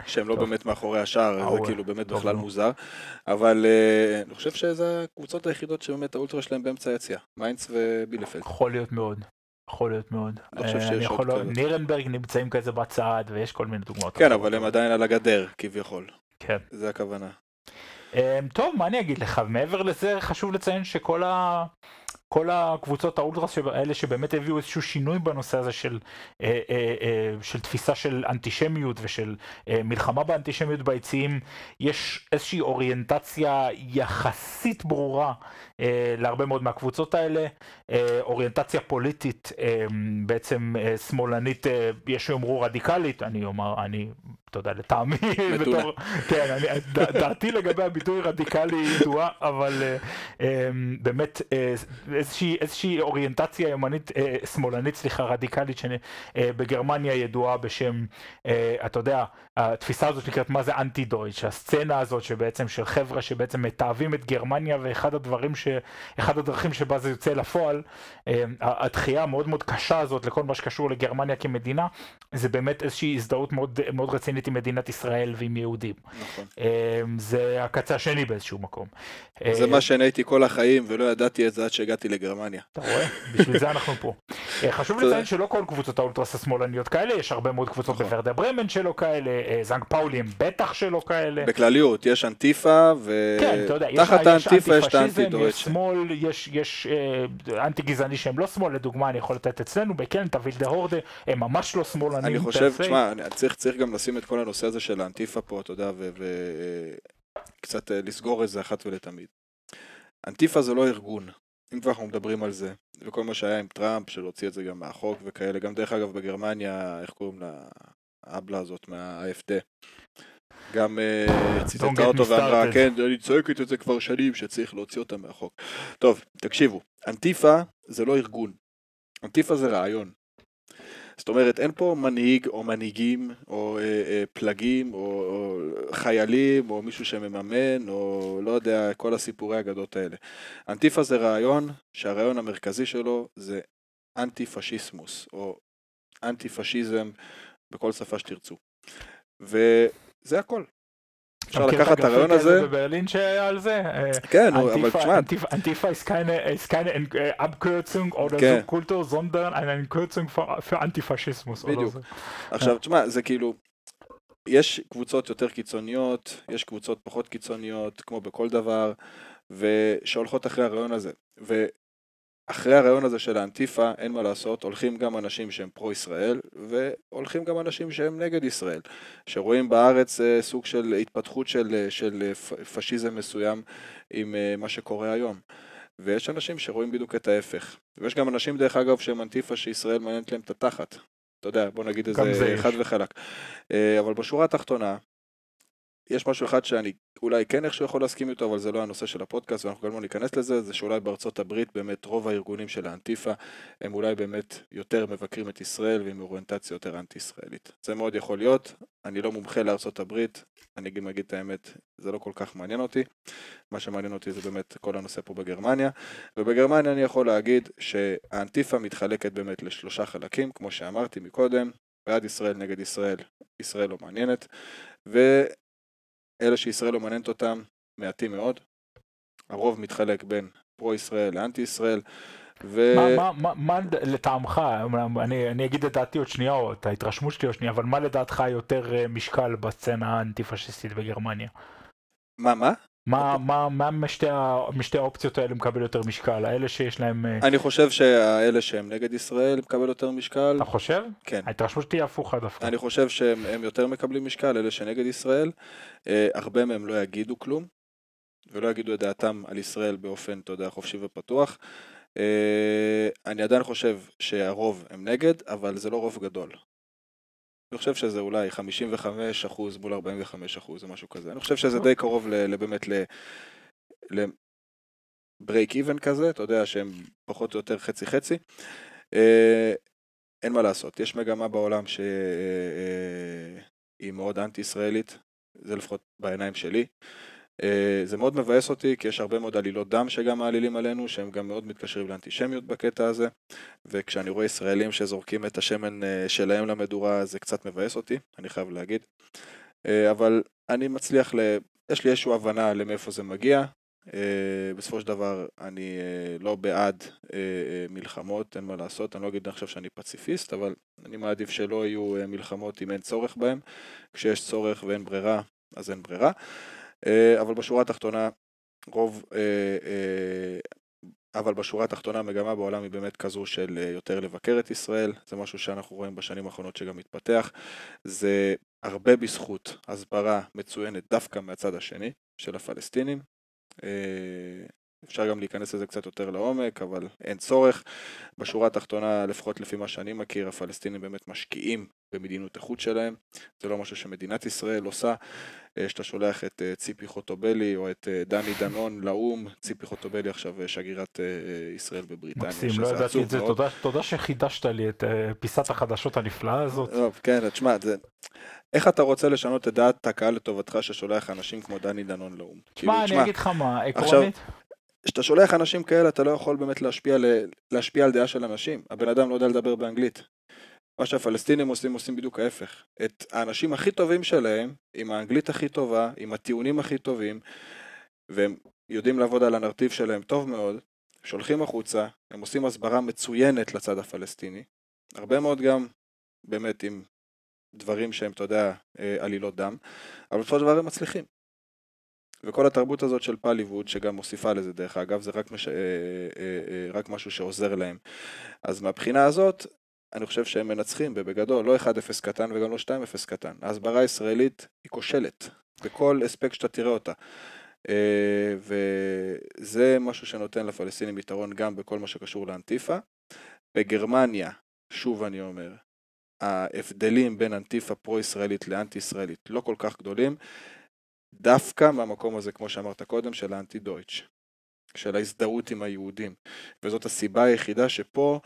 שהם לא באמת מאחורי השער, זה כאילו באמת בכלל מוזר. אבל אה, אני חושב שזה הקבוצות היחידות שבאמת האולטרה שלהם באמצע היציע, מיינץ ובילפלד. יכול להיות מאוד. יכול להיות מאוד. אני חושב שיש עוד כאלה. נירנברג נמצאים כזה בצד ויש כל מיני דוגמאות. כן, אבל הם עדיין על הגדר כביכול. כן. זה הכוונה. אמ, טוב, מה אני אגיד לך? מעבר לזה חשוב לציין שכל ה... כל הקבוצות האולטרס האלה שבאמת הביאו איזשהו שינוי בנושא הזה של, אה, אה, אה, של תפיסה של אנטישמיות ושל מלחמה באנטישמיות ביציעים, יש איזושהי אוריינטציה יחסית ברורה להרבה מאוד מהקבוצות האלה, אוריינטציה פוליטית בעצם שמאלנית, יש שיאמרו רדיקלית, אני אומר, אני אתה יודע, לטעמי, בתור, כן, אני, דעתי לגבי הביטוי רדיקלי ידועה, אבל uh, um, באמת uh, איזושהי, איזושהי אוריינטציה ימנית, uh, שמאלנית, סליחה, רדיקלית, שבגרמניה uh, ידועה בשם, uh, אתה יודע, התפיסה הזאת נקראת מה זה אנטי דויטש, הסצנה הזאת שבעצם של חבר'ה שבעצם מתעבים את גרמניה, ואחד הדברים, ש, אחד הדרכים שבה זה יוצא לפועל, uh, הדחייה המאוד מאוד קשה הזאת לכל מה שקשור לגרמניה כמדינה, זה באמת איזושהי הזדהות מאוד, מאוד רצינית. פלסטינית עם מדינת ישראל ועם יהודים. נכון. אמ, זה הקצה השני באיזשהו מקום. זה מה שאני הייתי כל החיים ולא ידעתי את זה עד שהגעתי לגרמניה. אתה רואה? בשביל זה אנחנו פה. אה, חשוב לציין שלא כל קבוצות האולטרס השמאלניות כאלה, יש הרבה מאוד קבוצות נכון. בוורדה ברמן שלו כאלה, אה, זנג פאולי הם בטח שלו כאלה. בכלליות, יש אנטיפה, ותחת האנטיפה יש את האנטי. יש שמאל, יש אה, אנטי גזעני שהם לא שמאל, לדוגמה אני יכול לתת אצלנו, בקלן, תווילדה הורדה, הם ממש לא שמאלנים. אני חושב, תשמע, צריך גם לשים את כל הנושא הזה של האנטיפה פה, אתה יודע, וקצת אה, לסגור את זה אחת ולתמיד. אנטיפה זה לא ארגון, אם כבר אנחנו מדברים על זה, וכל מה שהיה עם טראמפ, שלהוציא את זה גם מהחוק וכאלה, גם דרך אגב בגרמניה, איך קוראים לה, האבלה הזאת מה-AFD, גם אה, ציטטה אותו ואמרה, כן, אני צועקת את זה כבר שנים, שצריך להוציא אותה מהחוק. טוב, תקשיבו, אנטיפה זה לא ארגון, אנטיפה זה רעיון. זאת אומרת, אין פה מנהיג או מנהיגים או אה, אה, פלגים או, או חיילים או מישהו שמממן או לא יודע, כל הסיפורי האגדות האלה. אנטיפה זה רעיון שהרעיון המרכזי שלו זה אנטי פשיסמוס או אנטי פשיזם בכל שפה שתרצו. וזה הכל. אפשר לקחת את הרעיון הזה. בברלין שעל זה. כן, אבל תשמע. אנטיפה ist keine, keine Abkürzung oder כן. Subkultur, sondern eine Abkürzung für Antifaschismus. בדיוק. עכשיו, תשמע, זה כאילו, יש קבוצות יותר קיצוניות, יש קבוצות פחות קיצוניות, כמו בכל דבר, ושהולכות אחרי הרעיון הזה. אחרי הרעיון הזה של האנטיפה, אין מה לעשות, הולכים גם אנשים שהם פרו-ישראל, והולכים גם אנשים שהם נגד ישראל, שרואים בארץ אה, סוג של התפתחות של, אה, של אה, פשיזם מסוים עם מה שקורה היום. ויש אנשים שרואים בדיוק את ההפך. ויש גם אנשים, דרך אגב, שהם אנטיפה שישראל מעניינת להם את התחת. אתה יודע, בוא נגיד איזה חד וחלק. אבל בשורה התחתונה, יש משהו אחד שאני אולי כן איכשהו יכול להסכים איתו, אבל זה לא הנושא של הפודקאסט, ואנחנו גם לא ניכנס לזה, זה שאולי בארצות הברית באמת רוב הארגונים של האנטיפה הם אולי באמת יותר מבקרים את ישראל ועם אוריינטציה יותר אנטי-ישראלית. זה מאוד יכול להיות, אני לא מומחה לארצות הברית, אני גם אגיד את האמת, זה לא כל כך מעניין אותי, מה שמעניין אותי זה באמת כל הנושא פה בגרמניה, ובגרמניה אני יכול להגיד שהאנטיפה מתחלקת באמת לשלושה חלקים, כמו שאמרתי מקודם, בעד ישראל נגד ישראל, ישראל לא מעניינת, ו... אלה שישראל לא מעניינת אותם, מעטים מאוד. הרוב מתחלק בין פרו-ישראל לאנטי ישראל. ו... מה, מה, מה, מה לטעמך, אני, אני אגיד את דעתי עוד שנייה, או את ההתרשמות שלי עוד שנייה, אבל מה לדעתך יותר אה, משקל בסצנה האנטי-פשיסטית בגרמניה? מה, מה? מה, מה, מה משתי, משתי האופציות האלה מקבל יותר משקל? האלה שיש להם... אה, אני חושב שהאלה שהם נגד ישראל מקבל יותר משקל. אתה חושב? כן. ההתרשמות שלי הפוכה דווקא. אני חושב שהם יותר מקבלים משקל, אלה שנגד ישראל. אה, הרבה מהם לא יגידו כלום, ולא יגידו את דעתם על ישראל באופן, אתה יודע, חופשי ופתוח. אה, אני עדיין חושב שהרוב הם נגד, אבל זה לא רוב גדול. אני חושב שזה אולי 55 אחוז מול 45 אחוז או משהו כזה. אני חושב שזה די קרוב באמת לברייק איבן כזה, אתה יודע שהם פחות או יותר חצי חצי. אה, אין מה לעשות, יש מגמה בעולם שהיא מאוד אנטי ישראלית, זה לפחות בעיניים שלי. אה, זה מאוד מבאס אותי, כי יש הרבה מאוד עלילות דם שגם מעלילים עלינו, שהם גם מאוד מתקשרים לאנטישמיות בקטע הזה, וכשאני רואה ישראלים שזורקים את השמן אה, שלהם למדורה, זה קצת מבאס אותי, אני חייב להגיד. אה, אבל אני מצליח, ל... יש לי איזושהי הבנה למאיפה זה מגיע. בסופו של דבר, אני לא בעד מלחמות, אין מה לעשות, אני לא אגיד עכשיו שאני פציפיסט, אבל אני מעדיף שלא יהיו מלחמות אם אין צורך בהן. כשיש צורך ואין ברירה, אז אין ברירה. אה, אבל בשורה התחתונה, רוב, אה, אה, אבל בשורה התחתונה המגמה בעולם היא באמת כזו של יותר לבקר את ישראל, זה משהו שאנחנו רואים בשנים האחרונות שגם מתפתח, זה הרבה בזכות הסברה מצוינת דווקא מהצד השני של הפלסטינים. אפשר גם להיכנס לזה קצת יותר לעומק, אבל אין צורך. בשורה התחתונה, לפחות לפי מה שאני מכיר, הפלסטינים באמת משקיעים במדיניות החוץ שלהם. זה לא משהו שמדינת ישראל עושה. אה, שאתה שולח את אה, ציפי חוטובלי או את אה, דני דנון לאו"ם, ציפי חוטובלי עכשיו שגרירת ישראל בבריטניה. מקסים, לא ידעתי את זה, תודה, תודה שחידשת לי את פיסת החדשות הנפלאה הזאת. טוב, כן, תשמע, זה... איך אתה רוצה לשנות את דעת הקהל לטובתך ששולח אנשים כמו דני דנון לאו"ם? תשמע, כאילו, אני אגיד לך מה, עקרונית... כשאתה שולח אנשים כאלה אתה לא יכול באמת להשפיע, להשפיע על דעה של אנשים. הבן אדם לא יודע לדבר באנגלית. מה שהפלסטינים עושים, עושים בדיוק ההפך. את האנשים הכי טובים שלהם, עם האנגלית הכי טובה, עם הטיעונים הכי טובים, והם יודעים לעבוד על הנרטיב שלהם טוב מאוד, שולחים החוצה, הם עושים הסברה מצוינת לצד הפלסטיני, הרבה מאוד גם באמת עם דברים שהם, אתה יודע, אה, עלילות דם, אבל בסופו של דבר הם מצליחים. וכל התרבות הזאת של פליווד, שגם מוסיפה לזה דרך אגב, זה רק, מש... אה, אה, רק משהו שעוזר להם. אז מהבחינה הזאת, אני חושב שהם מנצחים ובגדול, לא 1-0 קטן וגם לא 2-0 קטן. ההסברה הישראלית היא כושלת, בכל אספקט שאתה תראה אותה. אה, וזה משהו שנותן לפלסטינים יתרון גם בכל מה שקשור לאנטיפה. בגרמניה, שוב אני אומר, ההבדלים בין אנטיפה פרו-ישראלית לאנטי-ישראלית לא כל כך גדולים, דווקא מהמקום הזה, כמו שאמרת קודם, של האנטי-דויטש, של ההזדהות עם היהודים. וזאת הסיבה היחידה שפה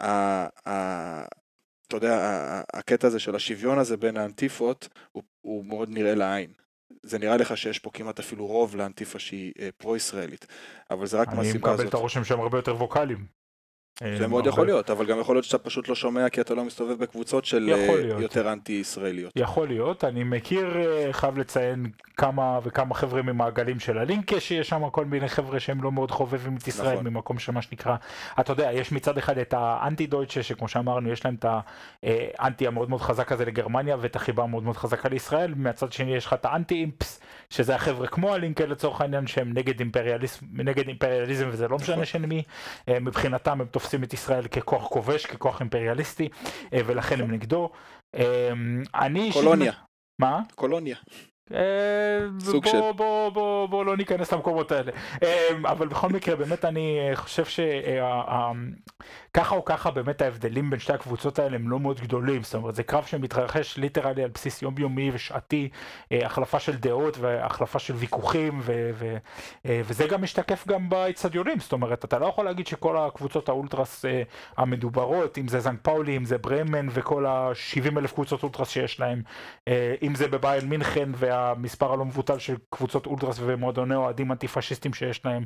אתה יודע, הקטע הזה של השוויון הזה בין האנטיפות הוא, הוא מאוד נראה לעין. זה נראה לך שיש פה כמעט אפילו רוב לאנטיפה שהיא אה, פרו-ישראלית, אבל זה רק מהסיבה הזאת. אני מקבל את הרושם שהם הרבה יותר ווקאליים. זה מאוד יכול להיות, אבל גם יכול להיות שאתה פשוט לא שומע כי אתה לא מסתובב בקבוצות של אה, יותר אנטי ישראליות. יכול להיות, אני מכיר, אה, חייב לציין כמה וכמה חבר'ה ממעגלים של הלינקה, שיש שם כל מיני חבר'ה שהם לא מאוד חובבים את ישראל נכון. ממקום שמה שנקרא, אתה יודע, יש מצד אחד את האנטי דויטשה, שכמו שאמרנו, יש להם את האנטי המאוד מאוד חזק הזה לגרמניה ואת החיבה המאוד מאוד חזקה לישראל, מהצד שני יש לך את האנטי אימפס, שזה החבר'ה כמו הלינקה לצורך העניין, שהם נגד אימפריאליזם, נגד אימפריאליזם וזה לא משנה נכון. של מי, אה, מבחינתם הם תופסים את ישראל ככוח כובש, ככוח אימפריאליסטי, אה, ולכן הם נגדו. אה, אני... קולוניה. מה? קולוניה. אה, סוג של... בוא, בוא, בוא, בוא לא ניכנס למקומות האלה. אבל בכל מקרה, באמת אני חושב שככה או ככה באמת ההבדלים בין שתי הקבוצות האלה הם לא מאוד גדולים. זאת אומרת, זה קרב שמתרחש literally על בסיס יומיומי ושעתי, החלפה של דעות והחלפה של ויכוחים, וזה גם משתקף גם באצטדיונים. זאת אומרת, אתה לא יכול להגיד שכל הקבוצות האולטרס המדוברות, אם זה זנקט פאולי, אם זה ברמן וכל ה-70 אלף קבוצות אולטרס שיש להם, אם זה בביירן מינכן וה... המספר הלא מבוטל של קבוצות אולטרס ומועדוני אוהדים אנטי פשיסטים שיש להם.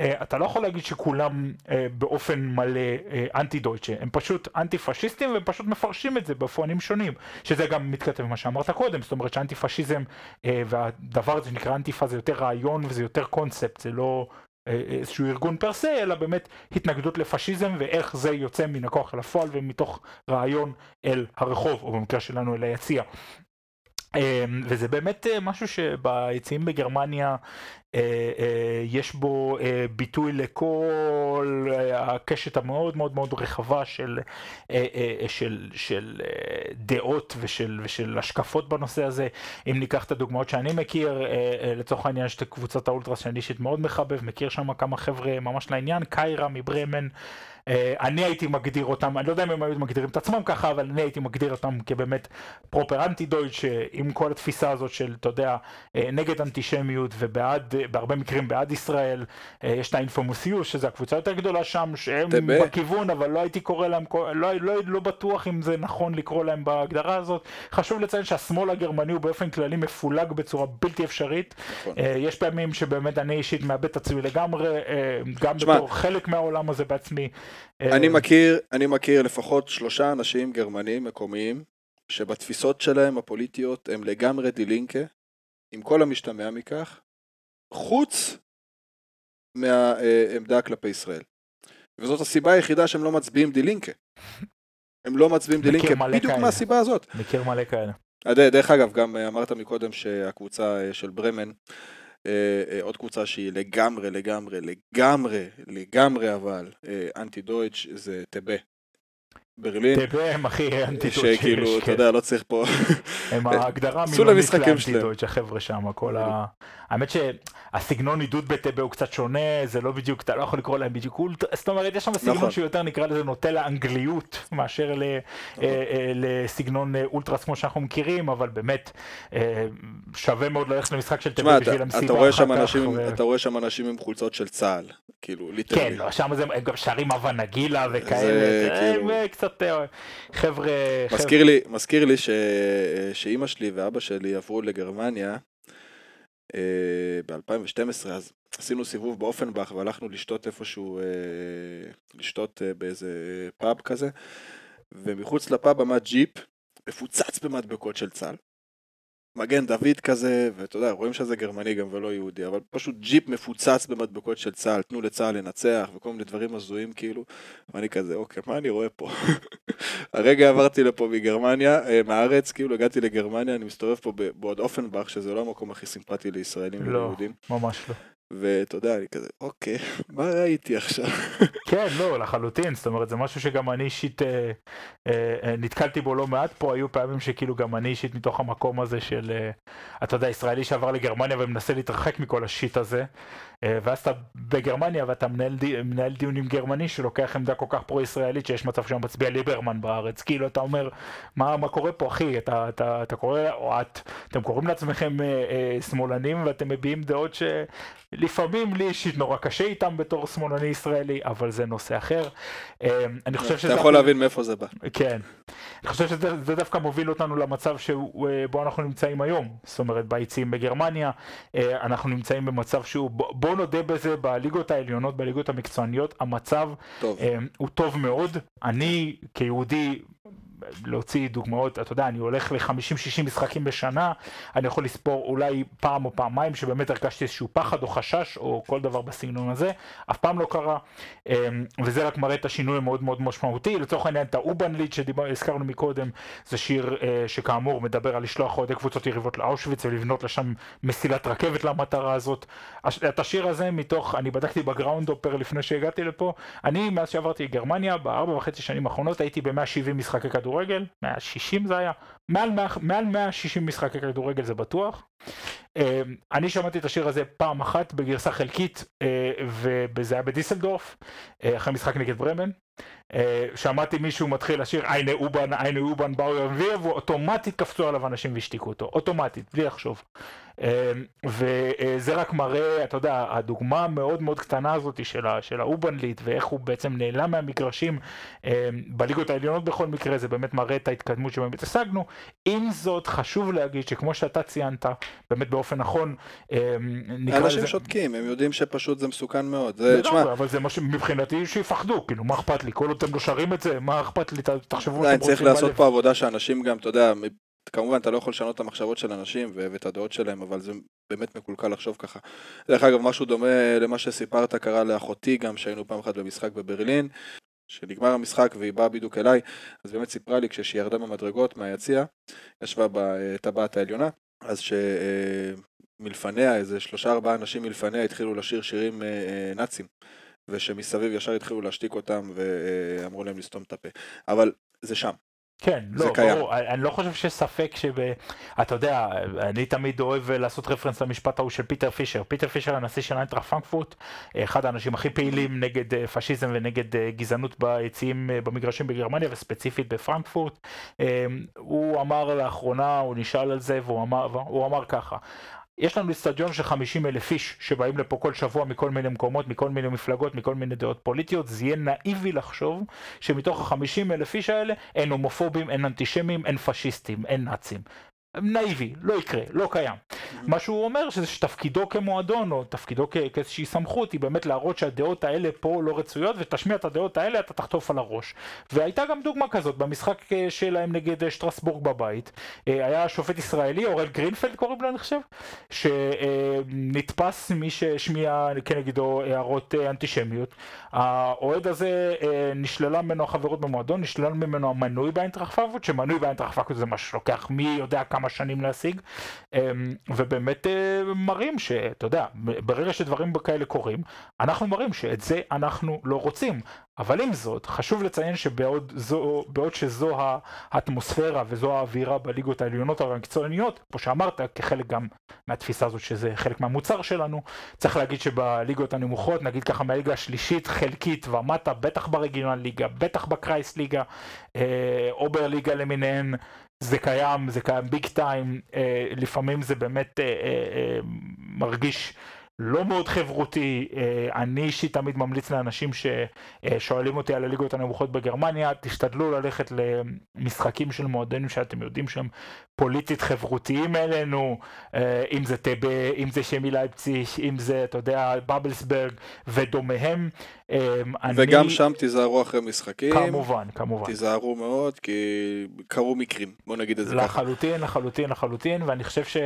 אה, אתה לא יכול להגיד שכולם אה, באופן מלא אה, אנטי דויטשה, הם פשוט אנטי פשיסטים והם פשוט מפרשים את זה באופנים שונים, שזה גם מתכתב עם מה שאמרת קודם, זאת אומרת שאנטי פשיזם והדבר הזה שנקרא אנטיפה זה יותר רעיון וזה יותר קונספט, זה לא איזשהו ארגון פר סה, אלא באמת התנגדות לפשיזם ואיך זה יוצא מן הכוח אל הפועל ומתוך רעיון אל הרחוב, או במקרה שלנו אל היציע. אמ, וזה באמת אה, משהו שביציעים בגרמניה יש בו ביטוי לכל הקשת המאוד מאוד מאוד רחבה של, של, של דעות ושל, ושל השקפות בנושא הזה. אם ניקח את הדוגמאות שאני מכיר, לצורך העניין יש את קבוצת האולטרס שאני אישית מאוד מחבב, מכיר שם כמה חבר'ה ממש לעניין, קיירה מברמן. אה, אני הייתי מגדיר אותם, אני לא יודע אם הם היו מגדירים את עצמם ככה, אבל אני הייתי מגדיר אותם כבאמת פרופר אנטי דויטש, עם כל התפיסה הזאת של, אתה יודע, אה, נגד אנטישמיות ובעד, בהרבה מקרים בעד ישראל. אה, יש את האינפומוסיוס, שזו הקבוצה יותר גדולה שם, שהם טבע. בכיוון, אבל לא הייתי קורא להם, לא, לא, לא, לא בטוח אם זה נכון לקרוא להם בהגדרה הזאת. חשוב לציין שהשמאל הגרמני הוא באופן כללי מפולג בצורה בלתי אפשרית. נכון. יש פעמים שבאמת אני אישית מאבד את עצמי לגמרי, גם שמה, בתור חלק מהעולם הזה בעצמי. אני אה, מכיר, אני מכיר לפחות שלושה אנשים גרמנים מקומיים, שבתפיסות שלהם הפוליטיות הם לגמרי דילינקה, עם כל המשתמע מכך, חוץ מהעמדה כלפי ישראל. וזאת הסיבה היחידה שהם לא מצביעים דילינקה. הם לא מצביעים דילינקה, בדיוק מהסיבה הזאת. מכיר מלא כאלה. דרך אגב, גם אמרת מקודם שהקבוצה אה, של ברמן אה, אה, עוד קבוצה שהיא לגמרי, לגמרי, לגמרי, לגמרי אבל אה, אנטי דויטש זה טבה. ברלין. טבה הם הכי אנטי דויטש שיש. שכאילו, אתה יודע, לא צריך פה... הם ההגדרה מילונית לאנטי דויטש, החבר'ה שם, כל ה... האמת שהסגנון עידוד בטבע הוא קצת שונה, זה לא בדיוק, אתה לא יכול לקרוא להם בדיוק אולט, זאת אומרת, יש שם סגנון נכון. שהוא יותר נקרא לזה נוטה לאנגליות, מאשר ל, נכון. אה, אה, לסגנון אה, אולטרס כמו שאנחנו מכירים, אבל באמת אה, שווה מאוד ללכת למשחק של טבע בשביל המסיבה אחר כך. ו... אתה רואה שם אנשים עם חולצות של צה"ל, כאילו, literally. כן, לא, שם זה, הם גם שרים הבה נגילה וכאלה, זה, כאילו... הם קצת אה, חבר'ה... מזכיר לי, מזכיר לי ש... שאימא שלי ואבא שלי עברו לגרמניה. אה, ב-2012, אז עשינו סיבוב באופנבך והלכנו לשתות איפשהו, אה, לשתות אה, באיזה פאב כזה, ומחוץ לפאב עמד ג'יפ, מפוצץ במדבקות של צה"ל. מגן דוד כזה, ואתה יודע, רואים שזה גרמני גם ולא יהודי, אבל פשוט ג'יפ מפוצץ במדבקות של צה"ל, תנו לצה"ל לנצח, וכל מיני דברים הזויים כאילו, ואני כזה, אוקיי, מה אני רואה פה? הרגע עברתי לפה מגרמניה, אה, מהארץ, כאילו הגעתי לגרמניה, אני מסתובב פה בעוד אופנבך, שזה לא המקום הכי סימפטי לישראלים וליהודים. לא, ממש לא. ואתה יודע, אני כזה, אוקיי, מה ראיתי עכשיו? כן, לא, לחלוטין, זאת אומרת, זה משהו שגם אני אישית אה, אה, אה, נתקלתי בו לא מעט פה, היו פעמים שכאילו גם אני אישית מתוך המקום הזה של, אה, אתה יודע, ישראלי שעבר לגרמניה ומנסה להתרחק מכל השיט הזה, ואז אתה בגרמניה ואתה מנהל, די, מנהל דיון עם גרמני שלוקח עמדה כל כך פרו-ישראלית שיש מצב שהוא מצביע ליברמן בארץ, כאילו אתה אומר, מה, מה קורה פה אחי, אתה, אתה, אתה קורא, או את, אתם קוראים לעצמכם אה, אה, שמאלנים ואתם מביעים דעות ש... לפעמים לי אישית נורא קשה איתם בתור שמאלני ישראלי, אבל זה נושא אחר. אמ, אני חושב שזה... אתה יכול להבין מאיפה זה בא. כן. אני חושב שזה דווקא מוביל אותנו למצב שבו אה, אנחנו נמצאים היום. זאת אומרת, ביציעים בגרמניה, אה, אנחנו נמצאים במצב שהוא, בוא נודה בזה, בליגות העליונות, בליגות המקצועניות, המצב טוב. אמ, הוא טוב מאוד. אני כיהודי להוציא דוגמאות, אתה יודע, אני הולך ל-50-60 משחקים בשנה, אני יכול לספור אולי פעם או פעמיים שבאמת הרגשתי איזשהו פחד או חשש או כל דבר בסגנון הזה, אף פעם לא קרה, אמ, וזה רק מראה את השינוי המאוד מאוד משמעותי. לצורך העניין, את האובנליד שהזכרנו מקודם, זה שיר אה, שכאמור מדבר על לשלוח אוהדי קבוצות יריבות לאושוויץ ולבנות לשם מסילת רכבת למטרה הזאת. את השיר הזה מתוך, אני בדקתי ב Groundhopper לפני שהגעתי לפה, אני מאז שעברתי לגרמניה, בארבע וחצי שנים האחרונות הייתי ב-170 משחקי כדור כדורגל, 160 זה היה, מעל, מעל 160 משחקי כדורגל זה בטוח. אה, אני שמעתי את השיר הזה פעם אחת בגרסה חלקית, אה, וזה היה בדיסלדורף, אה, אחרי משחק נגד ברמן. שמעתי מישהו מתחיל לשיר eine U-Bahn, eine U-Bahn bauen wir, ואוטומטית קפצו עליו אנשים והשתיקו אותו, אוטומטית, בלי לחשוב. אמ, וזה רק מראה, אתה יודע, הדוגמה המאוד מאוד קטנה הזאת של, האובנליט ואיך הוא בעצם נעלם מהמגרשים אמ, בליגות העליונות בכל מקרה, זה באמת מראה את ההתקדמות שבאמת השגנו. עם זאת, חשוב להגיד שכמו שאתה ציינת, באמת באופן נכון, אמ, נקרא לזה... אנשים שותקים, הם יודעים שפשוט זה מסוכן מאוד. זה, תשמע... אבל זה מה שמבחינתי שיפחדו, כאילו, מה אכפת לי? כל עוד אתם לא שרים את זה, מה אכפת לי? תחשבו... צריך לעשות פה עבודה שאנשים גם, אתה יודע, כמובן אתה לא יכול לשנות את המחשבות של אנשים ואת הדעות שלהם, אבל זה באמת מקולקל לחשוב ככה. דרך אגב, משהו דומה למה שסיפרת קרה לאחותי גם, שהיינו פעם אחת במשחק בברלין, שנגמר המשחק והיא באה בדיוק אליי, אז באמת סיפרה לי כשהיא ירדה במדרגות מהיציע, ישבה בטבעת העליונה, אז ש... מלפניה, איזה שלושה ארבעה אנשים מלפניה התחילו לשיר שירים נאצים, ושמסביב ישר התחילו להשתיק אותם ואמרו להם לסתום את הפה. אבל זה שם. כן, לא, ברור, אני לא חושב שיש ספק שב... אתה יודע, אני תמיד אוהב לעשות רפרנס למשפט ההוא של פיטר פישר. פיטר פישר, הנשיא של איינטראכט פרנקפורט, אחד האנשים הכי פעילים נגד אה, פשיזם ונגד אה, גזענות ביציעים אה, במגרשים בגרמניה וספציפית בפרנקפורט. הוא אמר לאחרונה, הוא נשאל על זה, והוא אמר, אמר ככה, יש לנו אצטדיון של 50 אלף איש שבאים לפה כל שבוע מכל מיני מקומות, מכל מיני מפלגות, מכל מיני דעות פוליטיות, זה יהיה נאיבי לחשוב שמתוך ה-50 אלף איש האלה אין הומופובים, אין אנטישמים, אין פשיסטים, אין נאצים. נאיבי, לא יקרה, לא קיים. מה שהוא אומר שזה שתפקידו כמועדון או תפקידו כאיזושהי סמכות היא באמת להראות שהדעות האלה פה לא רצויות ותשמיע את הדעות האלה אתה תחטוף על הראש. והייתה גם דוגמה כזאת במשחק אה, שלהם נגד אה, שטרסבורג בבית. אה, היה שופט ישראלי, אורל גרינפלד קוראים לו אני חושב, שנתפס מי שהשמיע כנגדו הערות אנטישמיות. האוהד הזה נשללה ממנו החברות במועדון, נשלל ממנו המנוי באינטראכט פרקפורט, שמנוי באינטראכט פרקפורט זה מה שלוקח מי יודע כמה שנים להשיג. ובאמת אה, מראים שאתה יודע, ברגע שדברים כאלה קורים, אנחנו מראים שאת זה אנחנו לא רוצים. אבל עם זאת, חשוב לציין שבעוד זו, שזו האטמוספירה וזו האווירה בליגות העליונות המקצועניות, כמו שאמרת, כחלק גם מהתפיסה הזאת שזה חלק מהמוצר שלנו, צריך להגיד שבליגות הנמוכות, נגיד ככה מהליגה השלישית, חלקית ומטה, בטח ברגיונל ליגה, בטח בקרייס ליגה, אה, אובר ליגה למיניהן, זה קיים, זה קיים big time, אה, לפעמים זה באמת אה, אה, אה, מרגיש לא מאוד חברותי, אה, אני אישית תמיד ממליץ לאנשים ששואלים אותי על הליגות הנמוכות בגרמניה, תשתדלו ללכת למשחקים של מועדונים שאתם יודעים שהם פוליטית חברותיים אלינו, אה, אם זה טבה, אם זה שמי לייפציש, אם זה, אתה יודע, בבלסברג ודומיהם. אה, וגם אני... שם תיזהרו אחרי משחקים. כמובן, כמובן. תיזהרו מאוד, כי קרו מקרים, בוא נגיד את זה לחלוטין, ככה. לחלוטין, לחלוטין, לחלוטין, ואני חושב, ש...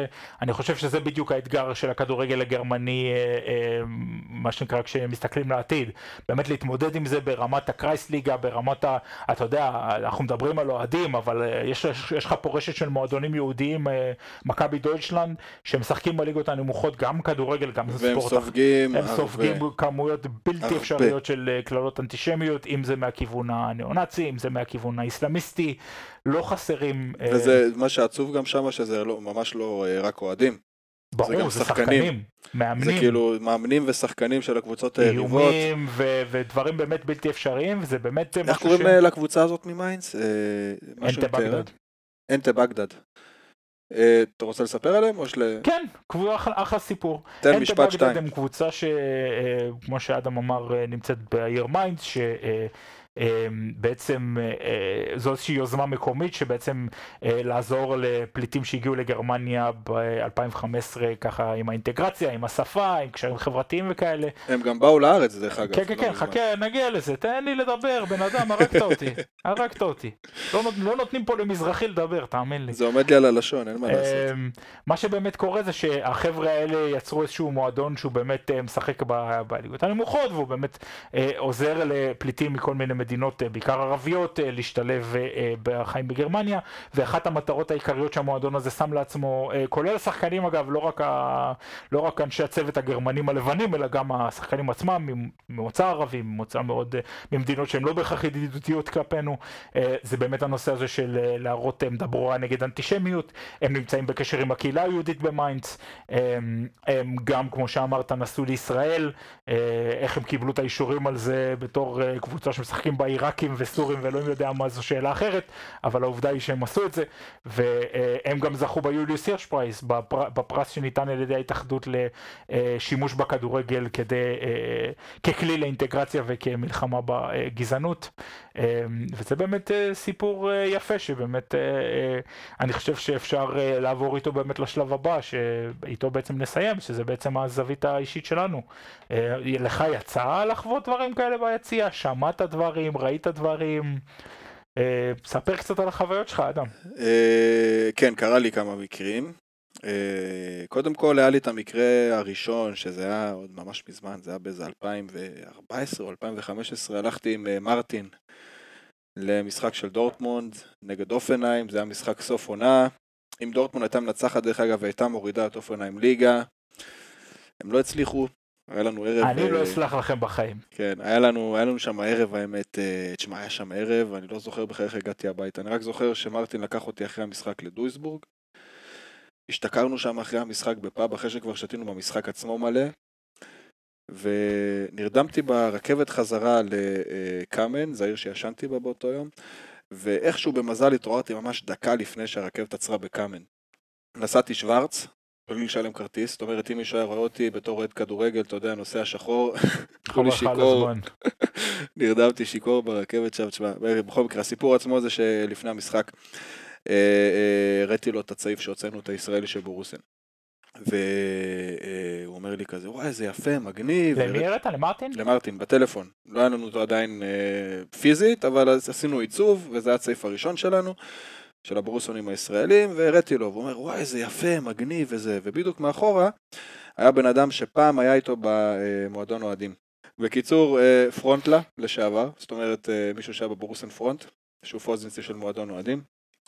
חושב שזה בדיוק האתגר של הכדורגל הגרמני. אה, מה שנקרא כשמסתכלים לעתיד, באמת להתמודד עם זה ברמת הקרייס ליגה, ברמת ה... אתה יודע, אנחנו מדברים על אוהדים, אבל יש, יש לך פה רשת של מועדונים יהודיים, מכבי דויטשלנד, שמשחקים בליגות הנמוכות גם כדורגל, גם ספורט. והם סופגים הם סופגים כמויות בלתי הרבה. אפשריות של קללות אנטישמיות, אם זה מהכיוון הניאו-נאצי, אם זה מהכיוון האסלאמיסטי, לא חסרים... וזה מה שעצוב גם שם, שזה לא, ממש לא רק אוהדים. ברור, זה, זה שחקנים, מאמנים. זה כאילו מאמנים ושחקנים של הקבוצות היריבות. איומים ו- ודברים באמת בלתי אפשריים, וזה באמת איך קוראים ש... לקבוצה הזאת ממיינץ? אה, אנטה בגדד. אנטה בגדד. אה, אתה רוצה לספר עליהם או של... כן, אחלה, אחלה סיפור. תן משפט שתיים. הם קבוצה שכמו אה, שאדם אמר נמצאת בעיר מיינץ, ש... בעצם אה, אה, זו איזושהי יוזמה מקומית שבעצם אה, לעזור לפליטים שהגיעו לגרמניה ב-2015 ככה עם האינטגרציה, עם השפה, עם קשרים חברתיים וכאלה. הם גם באו לארץ דרך אגב. כן, כן, לא כן, חכה, נגיע לזה, תן לי לדבר, בן אדם, הרגת אותי, הרגת אותי. לא, לא נותנים פה למזרחי לדבר, תאמין לי. זה עומד לי על הלשון, אין מה לעשות. אמ, מה שבאמת קורה זה שהחבר'ה האלה יצרו איזשהו מועדון שהוא באמת משחק בליגות הנמוכות, והוא באמת עוזר לפליטים מכל מיני מדינות, אה, בעיקר ערביות, אה, להשתלב אה, בחיים בגרמניה, ואחת המטרות העיקריות שהמועדון הזה שם לעצמו, כולל השחקנים אגב, לא רק, ה... לא רק אנשי הצוות הגרמנים הלבנים, אלא גם השחקנים עצמם, ממוצא ערבי, ממוצא מאוד, ממדינות שהן לא בהכרח ידידותיות כלפינו, זה באמת הנושא הזה של להראות עמדה ברורה נגד אנטישמיות, הם נמצאים בקשר עם הקהילה היהודית במיינץ, הם, הם גם, כמו שאמרת, נסעו לישראל, איך הם קיבלו את האישורים על זה בתור קבוצה שמשחקים ערבים בעיראקים וסורים ואלוהים יודע מה זו שאלה אחרת, אבל העובדה היא שהם עשו את זה, והם גם זכו ביוליוס הירש פרייס, בפרס שניתן על ידי ההתאחדות לשימוש בכדורגל כדי, אה, ככלי לאינטגרציה וכמלחמה בגזענות, אה, וזה באמת אה, סיפור יפה שבאמת אני חושב שאפשר לעבור איתו באמת לשלב הבא, שאיתו בעצם נסיים, שזה בעצם הזווית האישית שלנו. לך יצא לחוות דברים כאלה ביציע? שמעת דברים? דברים, ראית דברים. אה, ספר קצת על החוויות שלך, אדם. אה, כן, קרה לי כמה מקרים. אה, קודם כל היה לי את המקרה הראשון, שזה היה עוד ממש מזמן, זה היה באיזה 2014 או 2015, הלכתי עם מרטין למשחק של דורטמונד נגד אופנהיים, זה היה משחק סוף עונה. אם דורטמון הייתה מנצחת, דרך אגב, הייתה מורידה את אופנהיים ליגה. הם לא הצליחו, היה לנו ערב... אני לא אה, אסלח לכם בחיים. כן, היה לנו, היה לנו שם ערב, האמת, אה, תשמע, היה שם ערב, אני לא זוכר בכלל איך הגעתי הביתה, אני רק זוכר שמרטין לקח אותי אחרי המשחק לדויסבורג. השתכרנו שם אחרי המשחק בפאב, אחרי שכבר שתינו במשחק עצמו מלא, ונרדמתי ברכבת חזרה לקאמן, זו העיר שישנתי בה באותו יום, ואיכשהו במזל התעוררתי ממש דקה לפני שהרכבת עצרה בקאמן. נסעתי שוורץ, בלי לשלם כרטיס, זאת אומרת אם מישהו היה רואה אותי בתור אוהד כדורגל, אתה יודע, נוסע שחור, כולי שיכור, נרדמתי שיכור ברכבת שם, תשמע, בכל מקרה, הסיפור עצמו זה שלפני המשחק אה, אה, הראיתי לו את הצעיף שהוצאנו את הישראלי של בורוסן. והוא אומר לי כזה, וואי, זה יפה, מגניב. למי הראת? למרטין? למרטין, בטלפון. לא היה לנו אותו עדיין אה, פיזית, אבל עשינו עיצוב, וזה היה הצעיף הראשון שלנו. של הברוסונים הישראלים, והראיתי לו, והוא אומר, וואי, איזה יפה, מגניב וזה, ובדיוק מאחורה היה בן אדם שפעם היה איתו במועדון אוהדים. בקיצור, אה, פרונטלה לשעבר, זאת אומרת אה, מישהו שהיה בברוסן פרונט, שהוא פוזינסי של מועדון אוהדים,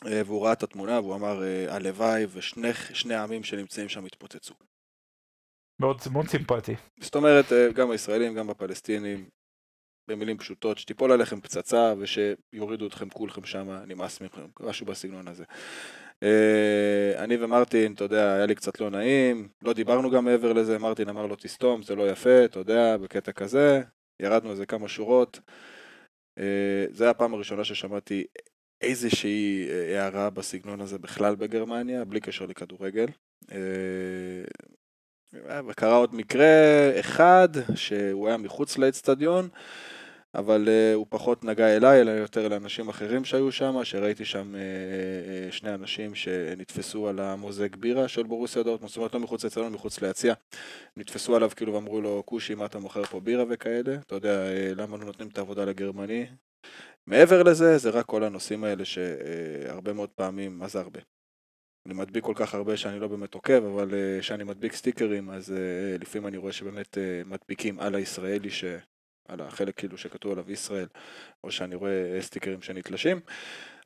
אה, והוא ראה את התמונה והוא אמר, הלוואי ושני העמים שנמצאים שם יתפוצצו. מאוד, מאוד סימפטי. זאת אומרת, גם הישראלים, גם הפלסטינים, במילים פשוטות, שתיפול עליכם פצצה ושיורידו אתכם כולכם שם, נמאס מכם, משהו בסגנון הזה. Uh, אני ומרטין, אתה יודע, היה לי קצת לא נעים, לא דיברנו גם מעבר לזה, מרטין אמר לו תסתום, זה לא יפה, אתה יודע, בקטע כזה, ירדנו איזה כמה שורות. Uh, זה היה הפעם הראשונה ששמעתי איזושהי אה, הערה בסגנון הזה בכלל בגרמניה, בלי קשר לכדורגל. וקרה עוד מקרה אחד, שהוא היה מחוץ לאצטדיון. אבל uh, הוא פחות נגע אליי, אלא יותר לאנשים אחרים שהיו שם, שראיתי שם uh, uh, שני אנשים שנתפסו על המוזג בירה של בורוסיה דורטמונד, זאת אומרת לא מחוץ לאצטדיון, מחוץ ליציע. נתפסו עליו כאילו ואמרו לו, כושי, מה אתה מוכר פה בירה וכאלה? אתה יודע, למה לא נותנים את העבודה לגרמני? מעבר לזה, זה רק כל הנושאים האלה שהרבה מאוד פעמים, מה זה הרבה? אני מדביק כל כך הרבה שאני לא באמת עוקב, אבל כשאני מדביק סטיקרים, אז לפעמים אני רואה שבאמת מדביקים על הישראלי ש... על החלק כאילו שכתוב עליו ישראל, או שאני רואה סטיקרים שנתלשים,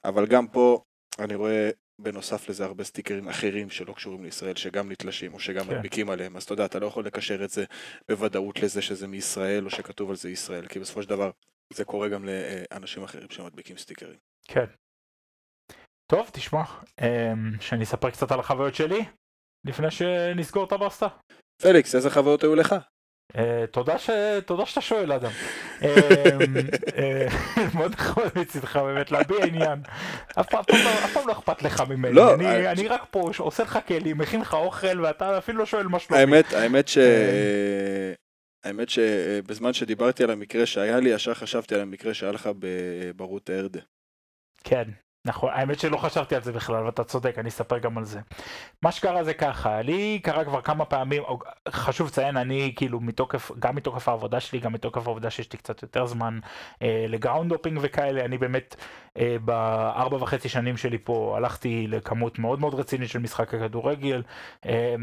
אבל גם פה אני רואה בנוסף לזה הרבה סטיקרים אחרים שלא קשורים לישראל, שגם נתלשים או שגם כן. מדביקים עליהם, אז אתה יודע, אתה לא יכול לקשר את זה בוודאות לזה שזה מישראל או שכתוב על זה ישראל, כי בסופו של דבר זה קורה גם לאנשים אחרים שמדביקים סטיקרים. כן. טוב, תשמע, אמ, שאני אספר קצת על החוויות שלי לפני שנסגור את הבסטה. פליקס, איזה חוויות היו לך? אה, תודה שאתה שואל אדם. אמ, אה, מאוד נחמד מצדך באמת להביע עניין. אף פעם לא אכפת לך ממני. לא, אני רק פה עושה לך כלים, מכין לך אוכל ואתה אפילו לא שואל מה שלומי. האמת, האמת ש... האמת שבזמן שדיברתי על המקרה שהיה לי, ישר חשבתי על המקרה שהיה לך ברות ארדה. כן, נכון, האמת שלא חשבתי על זה בכלל, ואתה צודק, אני אספר גם על זה. מה שקרה זה ככה, לי קרה כבר כמה פעמים, חשוב לציין, אני כאילו מתוקף, גם מתוקף העבודה שלי, גם מתוקף העבודה שיש לי קצת יותר זמן אה, לגראונד הופינג וכאלה, אני באמת אה, בארבע וחצי שנים שלי פה הלכתי לכמות מאוד מאוד רצינית של משחק הכדורגל. אה,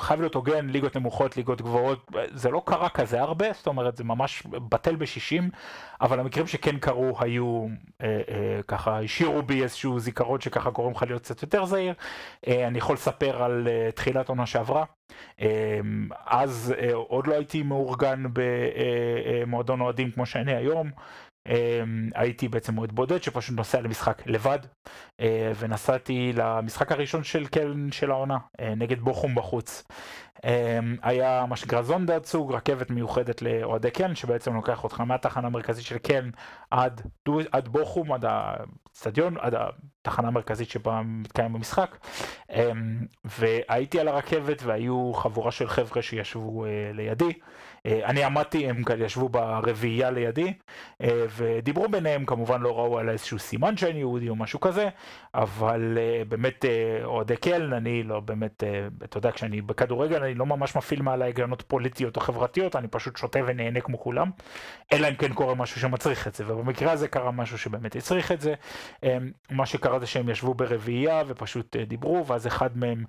חייב להיות הוגן, ליגות נמוכות, ליגות גבוהות, זה לא קרה כזה הרבה, זאת אומרת זה ממש בטל בשישים, אבל המקרים שכן קרו היו אה, אה, ככה. השאירו בי איזשהו זיכרון שככה גורם לך להיות קצת יותר זהיר. אה, אני יכול לספר על אה, תחילת עונה שעברה. אה, אז עוד לא הייתי מאורגן במועדון אוהדים כמו שאני היום. הייתי בעצם מועד בודד שפשוט נוסע למשחק לבד ונסעתי למשחק הראשון של קלן של העונה נגד בוכום בחוץ. היה מה שנקרא זונדה צוג, רכבת מיוחדת לאוהדי קלן שבעצם לוקח אותך מהתחנה המרכזית של קלן עד, עד בוכום, עד האצטדיון, עד התחנה המרכזית שבה מתקיים המשחק. והייתי על הרכבת והיו חבורה של חבר'ה שישבו לידי. אה, אני עמדתי, הם ישבו ברביעייה לידי, אה, ודיברו ביניהם, כמובן לא ראו על איזשהו סימן שאני יהודי או משהו כזה, אבל אה, באמת אוהדי קלן, אני לא באמת, אתה יודע, כשאני בכדורגל אני לא ממש מפעיל מעלי הגנות פוליטיות או חברתיות, אני פשוט שותה ונהנה כמו כולם, אלא אם כן קורה משהו שמצריך את זה, ובמקרה הזה קרה משהו שבאמת הצריך את זה. מה שקרה זה שהם ישבו ברביעייה ופשוט דיברו, ואז אחד מהם,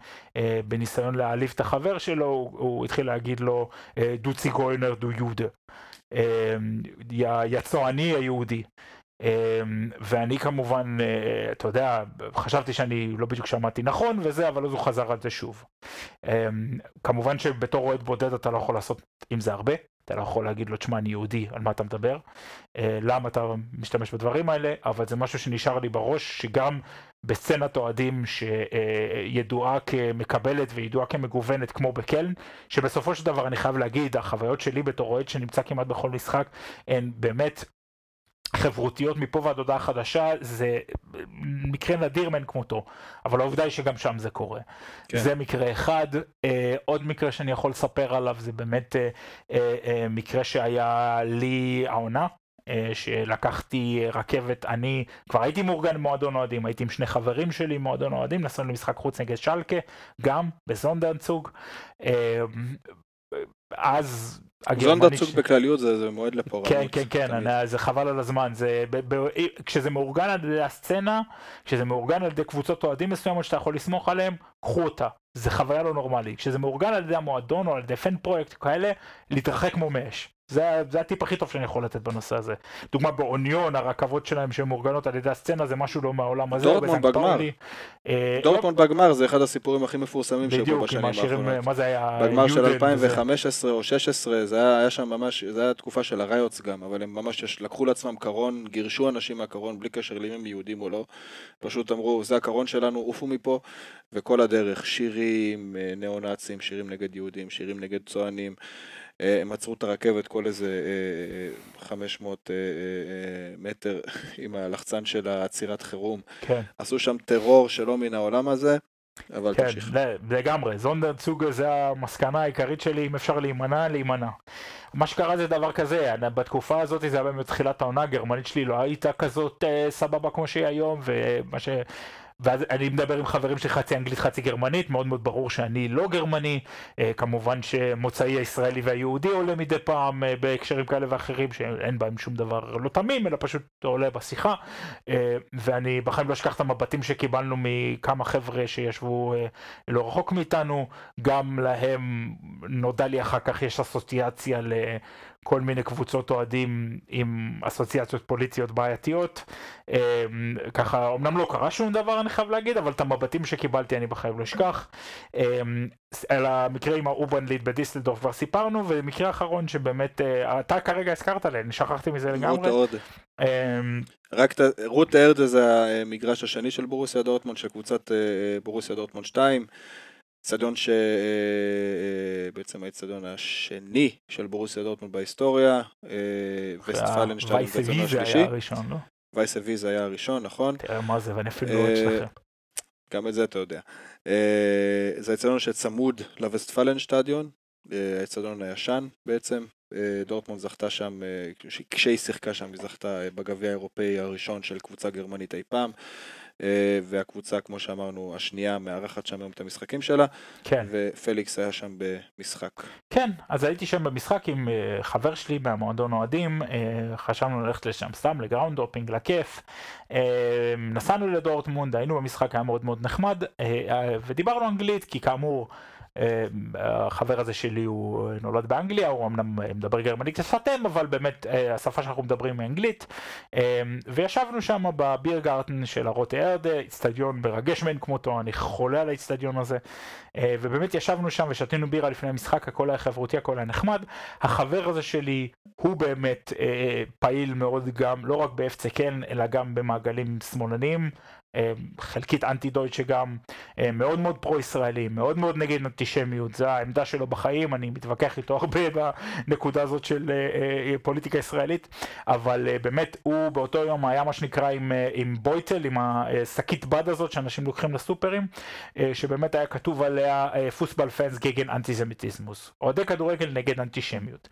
בניסיון להעליב את החבר שלו, הוא התחיל להגיד לו, דו גוינר דו יהודה. יא צועני היהודי. ואני כמובן, אתה יודע, חשבתי שאני לא בדיוק שמעתי נכון וזה, אבל אז הוא חזר על זה שוב. כמובן שבתור אוהד בודד אתה לא יכול לעשות עם זה הרבה. אתה לא יכול להגיד לו, תשמע, אני יהודי, על מה אתה מדבר? למה אתה משתמש בדברים האלה? אבל זה משהו שנשאר לי בראש, שגם בסצנת אוהדים שידועה כמקבלת וידועה כמגוונת כמו בקלן, שבסופו של דבר אני חייב להגיד, החוויות שלי בתור אוהד שנמצא כמעט בכל משחק, הן באמת חברותיות מפה ועד הודעה חדשה זה מקרה נדיר מאין כמותו, אבל העובדה היא שגם שם זה קורה. כן. זה מקרה אחד. אה, עוד מקרה שאני יכול לספר עליו זה באמת אה, אה, מקרה שהיה לי העונה. שלקחתי רכבת, אני כבר הייתי מאורגן במועדון אוהדים, הייתי עם שני חברים שלי במועדון אוהדים, נסענו למשחק חוץ נגד שלקה, גם בזונדנצוג. אז זונדרצוג ש... בכלליות זה, זה מועד לפורענות. כן, כן, כן, אני, זה חבל על הזמן. זה, ב, ב, כשזה מאורגן על ידי הסצנה, כשזה מאורגן על ידי קבוצות אוהדים מסוימות שאתה יכול לסמוך עליהם, קחו אותה. זה חוויה לא נורמלית. כשזה מאורגן על ידי המועדון או על ידי פן פרויקט כאלה, להתרחק כמו מאש. זה, זה הטיפ הכי טוב שאני יכול לתת בנושא הזה. דוגמה באוניון, הרכבות שלהם שהן מאורגנות על ידי הסצנה, זה משהו לא מהעולם הזה. דורטמונד בגמר. אה, דורטמונד לא... בגמר זה אחד הסיפורים הכי מפורסמים שהיו בשנים האחרונות. מה זה היה? בגמר של 2015 או 16, זה היה, היה שם ממש, זה היה תקופה של הריוטס גם, אבל הם ממש לקחו לעצמם קרון, גירשו אנשים מהקרון בלי קשר לאם הם יהודים או לא. פשוט אמרו, זה הקרון שלנו, עופו מפה, וכל הדרך, שירים אה, ניאו-נאצים, שירים נגד יהודים, שירים נגד צוענים. אה, הם עצרו את הרכבת כל איזה 500 אה, אה, מטר עם הלחצן של העצירת חירום. כן. עשו שם טרור שלא מן העולם הזה. אבל כן, תמשיך. לגמרי, זונדר צוגה זה המסקנה העיקרית שלי, אם אפשר להימנע, להימנע. מה שקרה זה דבר כזה, בתקופה הזאת זה היה באמת תחילת העונה, הגרמנית שלי לא הייתה כזאת אה, סבבה כמו שהיא היום, ומה ש... ואז אני מדבר עם חברים שלי חצי אנגלית חצי גרמנית, מאוד מאוד ברור שאני לא גרמני, אה, כמובן שמוצאי הישראלי והיהודי עולה מדי פעם אה, בהקשרים כאלה ואחרים שאין בהם שום דבר לא תמים, אלא פשוט עולה בשיחה, אה, ואני בחיים לא אשכח את המבטים שקיבלנו מכמה חבר'ה שישבו לא רחוק מאיתנו, גם להם נודע לי אחר כך יש אסוציאציה ל... כל מיני קבוצות אוהדים עם אסוציאציות פוליטיות בעייתיות. אמ, ככה, אמנם לא קרה שום דבר אני חייב להגיד, אבל את המבטים שקיבלתי אני בחיים לא אשכח. אמ, על המקרה עם האובנליד בדיסלדורף כבר סיפרנו, ומקרה אחרון שבאמת, אה, אתה כרגע הזכרת לי, אני שכחתי מזה לגמרי. רות אמ, רק רות ארדה זה המגרש השני של בורוסיה דורטמונד, של קבוצת אה, בורוסיה דורטמונד 2. אצטדיון שבעצם אה, האצטדיון השני של בורוסיה דורטמונד בהיסטוריה, וסטפלנשטיין באצטדיון השלישי. היה הראשון, לא? וייסה ויזה היה הראשון, נכון? תראה מה זה, ואני אפילו לא אוהד שלכם. גם את זה אתה יודע. זה האצטדיון שצמוד לווסטפלנשטדיון, האצטדיון הישן בעצם. דורטמונד זכתה שם, כשהיא שיחקה שם, היא זכתה בגביע האירופאי הראשון של קבוצה גרמנית אי פעם. אה, והקבוצה, כמו שאמרנו, השנייה מארחת שם היום את המשחקים שלה, כן. ופליקס היה שם במשחק. כן, אז הייתי שם במשחק עם אה, חבר שלי מהמועדון אוהדים, אה, חשבנו ללכת לשם סתם ל groundhopping, לכיף. נסענו לדורטמונד, היינו במשחק, היה מאוד מאוד נחמד, ודיברנו אנגלית, כי כאמור, החבר הזה שלי הוא נולד באנגליה, הוא אמנם מדבר גרמנית כשפת אם, אבל באמת אה, השפה שאנחנו מדברים היא אנגלית. אה, וישבנו שם בביר גארטן של הרוטה ארדה, איצטדיון מרגש מאין כמותו, אני חולה על האיצטדיון הזה. אה, ובאמת ישבנו שם ושתינו בירה לפני המשחק, הכל היה חברותי, הכל היה נחמד. החבר הזה שלי הוא באמת פעיל מאוד גם, לא רק באפצקן, אלא גם במעגלים שמאלניים. אה, חלקית antideutsche גם, אה, מאוד מאוד פרו-ישראלי, מאוד מאוד נגד אנטישמיות, זו העמדה שלו בחיים, אני מתווכח איתו הרבה בנקודה הזאת של אה, פוליטיקה ישראלית, אבל באמת הוא באותו יום היה מה שנקרא עם, עם Beutel, עם השקית בד הזאת שאנשים לוקחים לסופרים, שבאמת היה כתוב עליה Fußballfans gegen Antisemitismus, אוהדי כדורגל נגד אנטישמיות.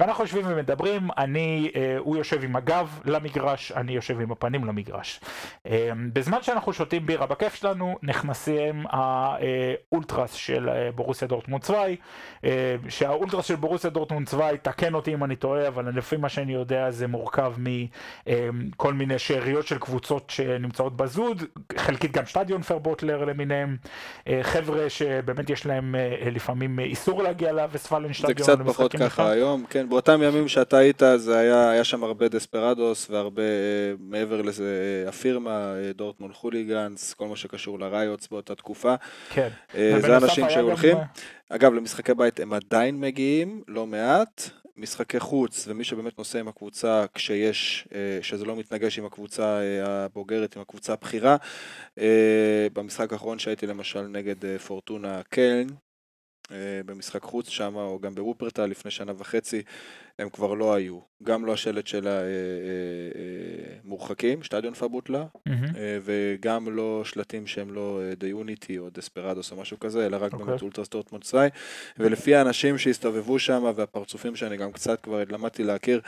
ואנחנו יושבים ומדברים, אני, אה, הוא יושב עם הגב למגרש, אני יושב עם הפנים למגרש. אה, בזמן שאנחנו שותים בירה בכיף שלנו, נכנסים ה ultras של אה, בורוסיה דורטמונד zwei, אה, שה ultras של בורוסיה דורטמונד zwei, תקן אותי אם אני טועה, אבל לפי מה שאני יודע זה מורכב מכל אה, מיני שאריות של קבוצות שנמצאות ב Süd, חלקית גם Stadionverbotler למיניהם, אה, חבר'ה שבאמת יש להם אה, לפעמים איסור להגיע ל Westfalenstadion. זה קצת פחות ככה היום, כן. באותם ימים שאתה היית, זה היה, היה שם הרבה Desperados והרבה, אה, מעבר לזה, הפירמה, דורטמונד hooligans, כל מה שקשור ל riots באותה תקופה. כן. זה אנשים שהולכים. גם... אגב, למשחקי בית הם עדיין מגיעים, לא מעט. משחקי חוץ, ומי שבאמת נוסע עם הקבוצה כשיש, שזה לא מתנגש עם הקבוצה הבוגרת, עם הקבוצה הבכירה. במשחק האחרון שהייתי למשל נגד פורטונה קלן, אה, במשחק חוץ שם, או גם בוופרטל לפני שנה וחצי, הם כבר לא היו. גם לא השלט של המורחקים, אה, אה, שטדיון פבוטלה, mm-hmm. וגם לא שלטים שהם לא The Unity או דספרדוס או משהו כזה, אלא רק okay. באמת אולטרס דורטמונד צווי. ולפי האנשים שהסתובבו שם והפרצופים שאני גם קצת כבר למדתי להכיר,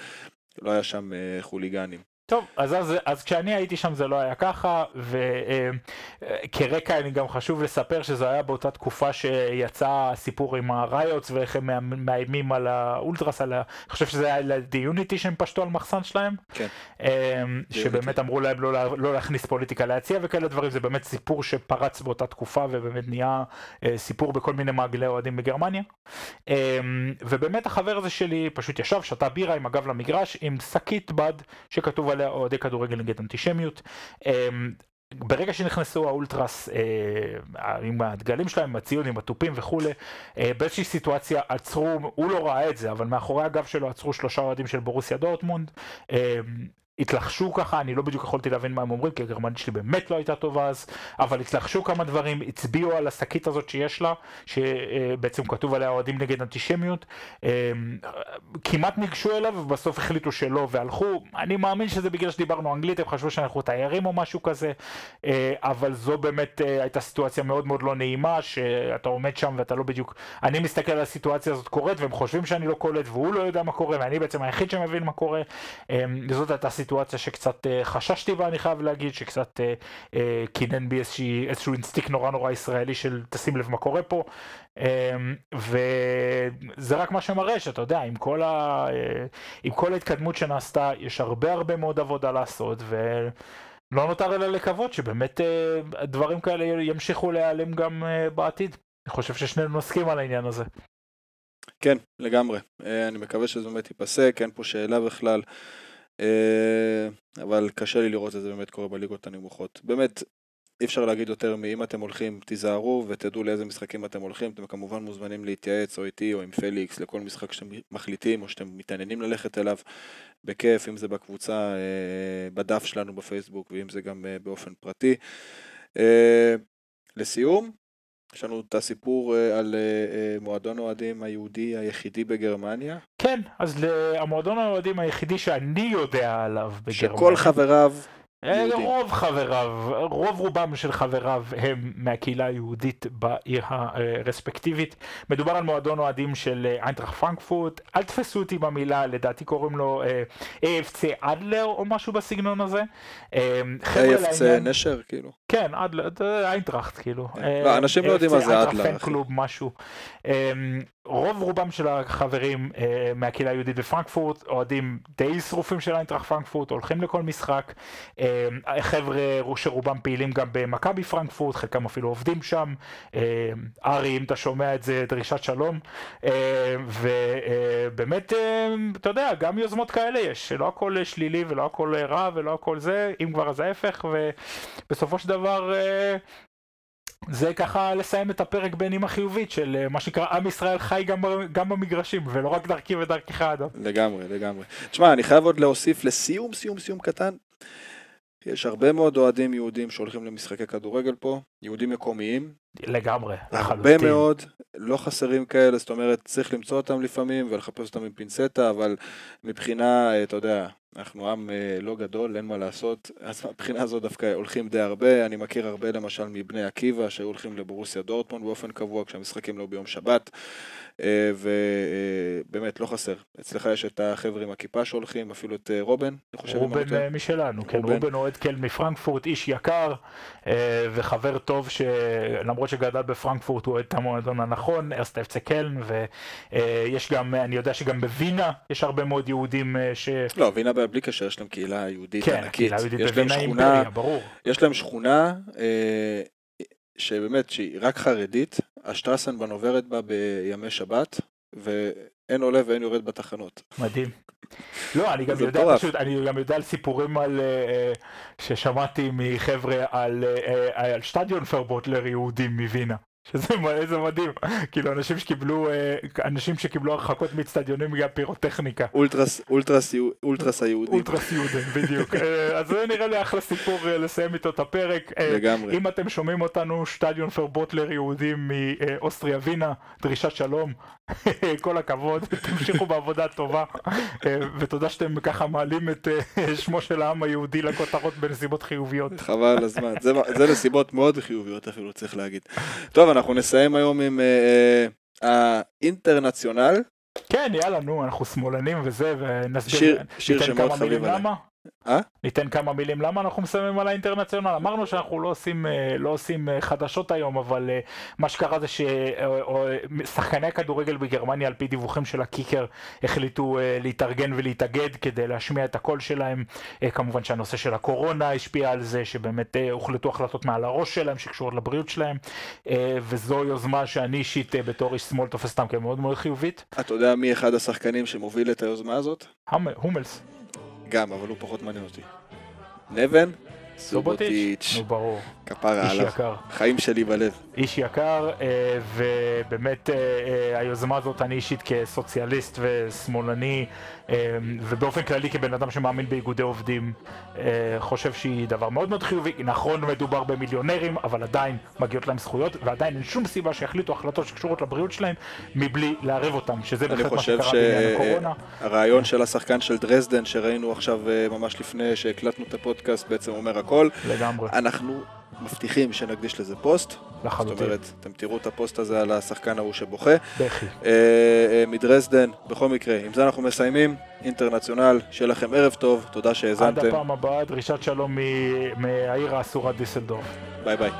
לא היה שם חוליגנים. טוב, אז, אז, אז כשאני הייתי שם זה לא היה ככה, וכרקע אני גם חשוב לספר שזה היה באותה תקופה שיצא הסיפור עם הריוטס ואיך הם מאיימים על האולטרס, על ה... אני חושב שזה היה לדיוניטי שהם פשטו על מחסן שלהם, כן. שבאמת אמרו להם לא, לא להכניס פוליטיקה להציע וכאלה דברים, זה באמת סיפור שפרץ באותה תקופה ובאמת נהיה אה, סיפור בכל מיני מעגלי אוהדים בגרמניה. ובאמת החבר הזה שלי פשוט ישב, שתה בירה עם הגב למגרש עם שקית בד שכתוב עליה אוהדי כדורגל נגד אנטישמיות. אמ, ברגע שנכנסו האולטרס אה, עם הדגלים שלהם, עם הציון, עם התופים וכולי, אה, באיזושהי סיטואציה עצרו, הוא לא ראה את זה, אבל מאחורי הגב שלו עצרו שלושה אוהדים של בורוסיה דורטמונד. אה, התלחשו ככה, אני לא בדיוק יכולתי להבין מה הם אומרים, כי הגרמנית שלי באמת לא הייתה טובה אז, אבל התלחשו כמה דברים, הצביעו על השקית הזאת שיש לה, שבעצם כתוב עליה אוהדים נגד אנטישמיות, אמ, כמעט ניגשו אליו ובסוף החליטו שלא והלכו, אני מאמין שזה בגלל שדיברנו אנגלית, הם חשבו שאנחנו תיירים או משהו כזה, אה, אבל זו באמת אה, הייתה סיטואציה מאוד מאוד לא נעימה, שאתה עומד שם ואתה לא בדיוק, אני מסתכל על הסיטואציה הזאת קורית והם חושבים שאני לא קולט והוא לא יודע מה קורה ואני בעצם היחיד שמבין מה קורה, אמ, זאת הייתה סיטואציה שקצת uh, חששתי בה, אני חייב להגיד, שקצת uh, uh, קינן בי איזשהו אינסטיק נורא נורא ישראלי של תשים לב מה קורה פה. Um, וזה רק מה שמראה שאתה יודע, עם כל, ה, עם כל ההתקדמות שנעשתה, יש הרבה הרבה מאוד עבודה לעשות, ולא נותר אלא לקוות שבאמת דברים כאלה ימשיכו להיעלם גם בעתיד. אני חושב ששנינו נסכים על העניין הזה. כן, לגמרי. אני מקווה שזה באמת ייפסק, אין פה שאלה בכלל. אה, אבל קשה לי לראות את זה באמת קורה בליגות הנמוכות. באמת, אי אפשר להגיד יותר מאם אתם הולכים, תיזהרו ותדעו לאיזה משחקים אתם הולכים. אתם כמובן מוזמנים להתייעץ או איתי או עם פליקס לכל משחק שאתם מחליטים או שאתם מתעניינים ללכת אליו בכיף, אם זה בקבוצה, אה, בדף שלנו בפייסבוק ואם זה גם אה, באופן פרטי. לסיום, יש לנו את הסיפור אה, על אה, אה, מועדון האוהדים היהודי היחידי בגרמניה. כן, אז המועדון האוהדים היחידי שאני יודע עליו בגרמניה. שכל חבריו אה, רוב חבריו, רוב רובם של חבריו הם מהקהילה היהודית בעיר הרספקטיבית. מדובר על מועדון אוהדים של אה, איינטראכט פרנקפורט, אל תפסו אותי במילה, לדעתי קוראים לו AFC אה, אדלר או משהו בסגנון הזה. AFC נשר כאילו. כן, אדלר, איינטראכט כאילו. כן. לא, אנשים לא יודעים מה זה אדלר. משהו. רוב רובם של החברים אה, מהקהילה היהודית בפרנקפורט אוהדים די שרופים של איינטראכט פרנקפורט, הולכים לכל משחק. אה, חבר'ה שרובם פעילים גם במכבי פרנקפורט, חלקם אפילו עובדים שם. אה, ארי, אם אתה שומע את זה, דרישת שלום. אה, ובאמת, אה, אתה יודע, גם יוזמות כאלה יש, לא הכל שלילי ולא הכל רע ולא הכל זה, אם כבר אז ההפך, ובסופו של דבר... אה, זה ככה לסיים את הפרק בנימה חיובית של אה, מה שנקרא עם ישראל חי גם, גם במגרשים ולא רק דרכי ודרכך אדם. לגמרי, לגמרי. תשמע, אני חייב עוד להוסיף לסיום, סיום, סיום קטן. יש הרבה מאוד אוהדים יהודים שהולכים למשחקי כדורגל פה, יהודים מקומיים. לגמרי, הרבה מאוד, לא חסרים כאלה, זאת אומרת, צריך למצוא אותם לפעמים ולחפש אותם עם פינצטה, אבל מבחינה, אה, אתה יודע, אנחנו עם אה, לא גדול, אין מה לעשות, אז מהבחינה הזו דווקא הולכים די הרבה, אני מכיר הרבה למשל מבני עקיבא שהיו הולכים לבורוסיה דורטמונד באופן קבוע כשהמשחקים לא ביום שבת, אה, ובאמת לא חסר. אצלך יש את החבר'ה עם הכיפה שהולכים, אפילו את רובן, אני חושב. רובן משלנו, כן, רובן אוהד קל מפרנקפורט, איש יקר וחבר טוב שלמרות שגדל בפרנקפורט הוא אוהד את המועדון הנכון, ארסט אפצה קלן, ויש גם, אני יודע שגם בווינה יש הרבה מאוד יהודים ש... לא, וינה בלי קשר, יש להם קהילה יהודית כן, ענקית. כן, קהילה יהודית בווינה אימפריה, ברור. יש להם שכונה אה, שבאמת, שהיא רק חרדית, השטרסנבן עוברת בה בימי שבת, ואין עולה ואין יורד בתחנות. מדהים. לא, אני גם יודע מטורף. פשוט, אני גם יודע על סיפורים על, אה, אה, ששמעתי מחבר'ה על, אה, על שטדיון פרבוטלר יהודים מווינה. שזה מדהים, כאילו אנשים שקיבלו, אה, אנשים שקיבלו הרחקות מאצטדיונים בגלל פירוטכניקה. אולטרס, אולטרס, אולטרס היהודים. אולטרס יהודים, בדיוק. אה, אז זה נראה לי אחלה סיפור אה, לסיים איתו את הפרק. לגמרי. אם אתם שומעים אותנו, שטדיון פרבוטלר יהודים מאוסטריה ווינה, דרישת שלום, כל הכבוד, תמשיכו בעבודה טובה, ותודה שאתם ככה מעלים את שמו של העם היהודי לכותרות בנסיבות חיוביות. חבל הזמן. זה, זה נסיבות מאוד חיוביות אפילו, צריך להגיד. טוב, אנחנו נסיים היום עם אה, אה, האינטרנציונל, כן, יאללה, נו, אנחנו שמאלנים וזה, ונסביר, שיר, שיר ניתן שמאוד כמה חביב מילים עליי. למה? אה? ניתן כמה מילים למה אנחנו מסיימים על האינטרנציונל. אמרנו שאנחנו לא עושים, אה, לא עושים אה, חדשות היום, אבל מה שקרה זה ששחקני הכדורגל בגרמניה, על פי דיווחים של הקיקר, החליטו להתארגן ולהתאגד כדי להשמיע את הקול שלהם. כמובן שהנושא של הקורונה השפיע על זה, שבאמת הוחלטו החלטות מעל הראש שלהם שקשורות לבריאות שלהם, וזו יוזמה שאני אישית בתור איש שמאל תופס אותם כמאוד מאוד חיובית. אתה יודע מי אחד השחקנים שמוביל את היוזמה הזאת? הומלס, גם, אבל הוא פחות מעניין אותי. נבן? סובוטיץ', נו ברור, כפרה איש עליו. יקר. חיים שלי בלב. איש יקר, אה, ובאמת אה, אה, היוזמה הזאת, אני אישית כסוציאליסט ושמאלני, ובאופן כללי כבן אדם שמאמין באיגודי עובדים, חושב שהיא דבר מאוד מאוד חיובי. נכון, מדובר במיליונרים, אבל עדיין מגיעות להם זכויות, ועדיין אין שום סיבה שיחליטו החלטות שקשורות לבריאות שלהם, מבלי לערב אותם, שזה בהחלט מה שקרה בעניין הקורונה. שהרעיון של השחקן של דרזדן שראינו עכשיו ממש לפני שהקלטנו את הפודקאסט בעצם אומר הכל. לגמרי, אנחנו מבטיחים שנקדיש לזה פוסט. לחלוטין. זאת אומרת, אתם תראו את הפוסט הזה על השחקן ההוא שבוכה. בכי. אה, אה, מדרזדן, בכל מקרה, עם זה אנחנו מסיימים. אינטרנציונל, שיהיה לכם ערב טוב, תודה שהאזנתם. עד הפעם הבאה, דרישת שלום מהעיר האסורה דיסלדורף. ביי ביי.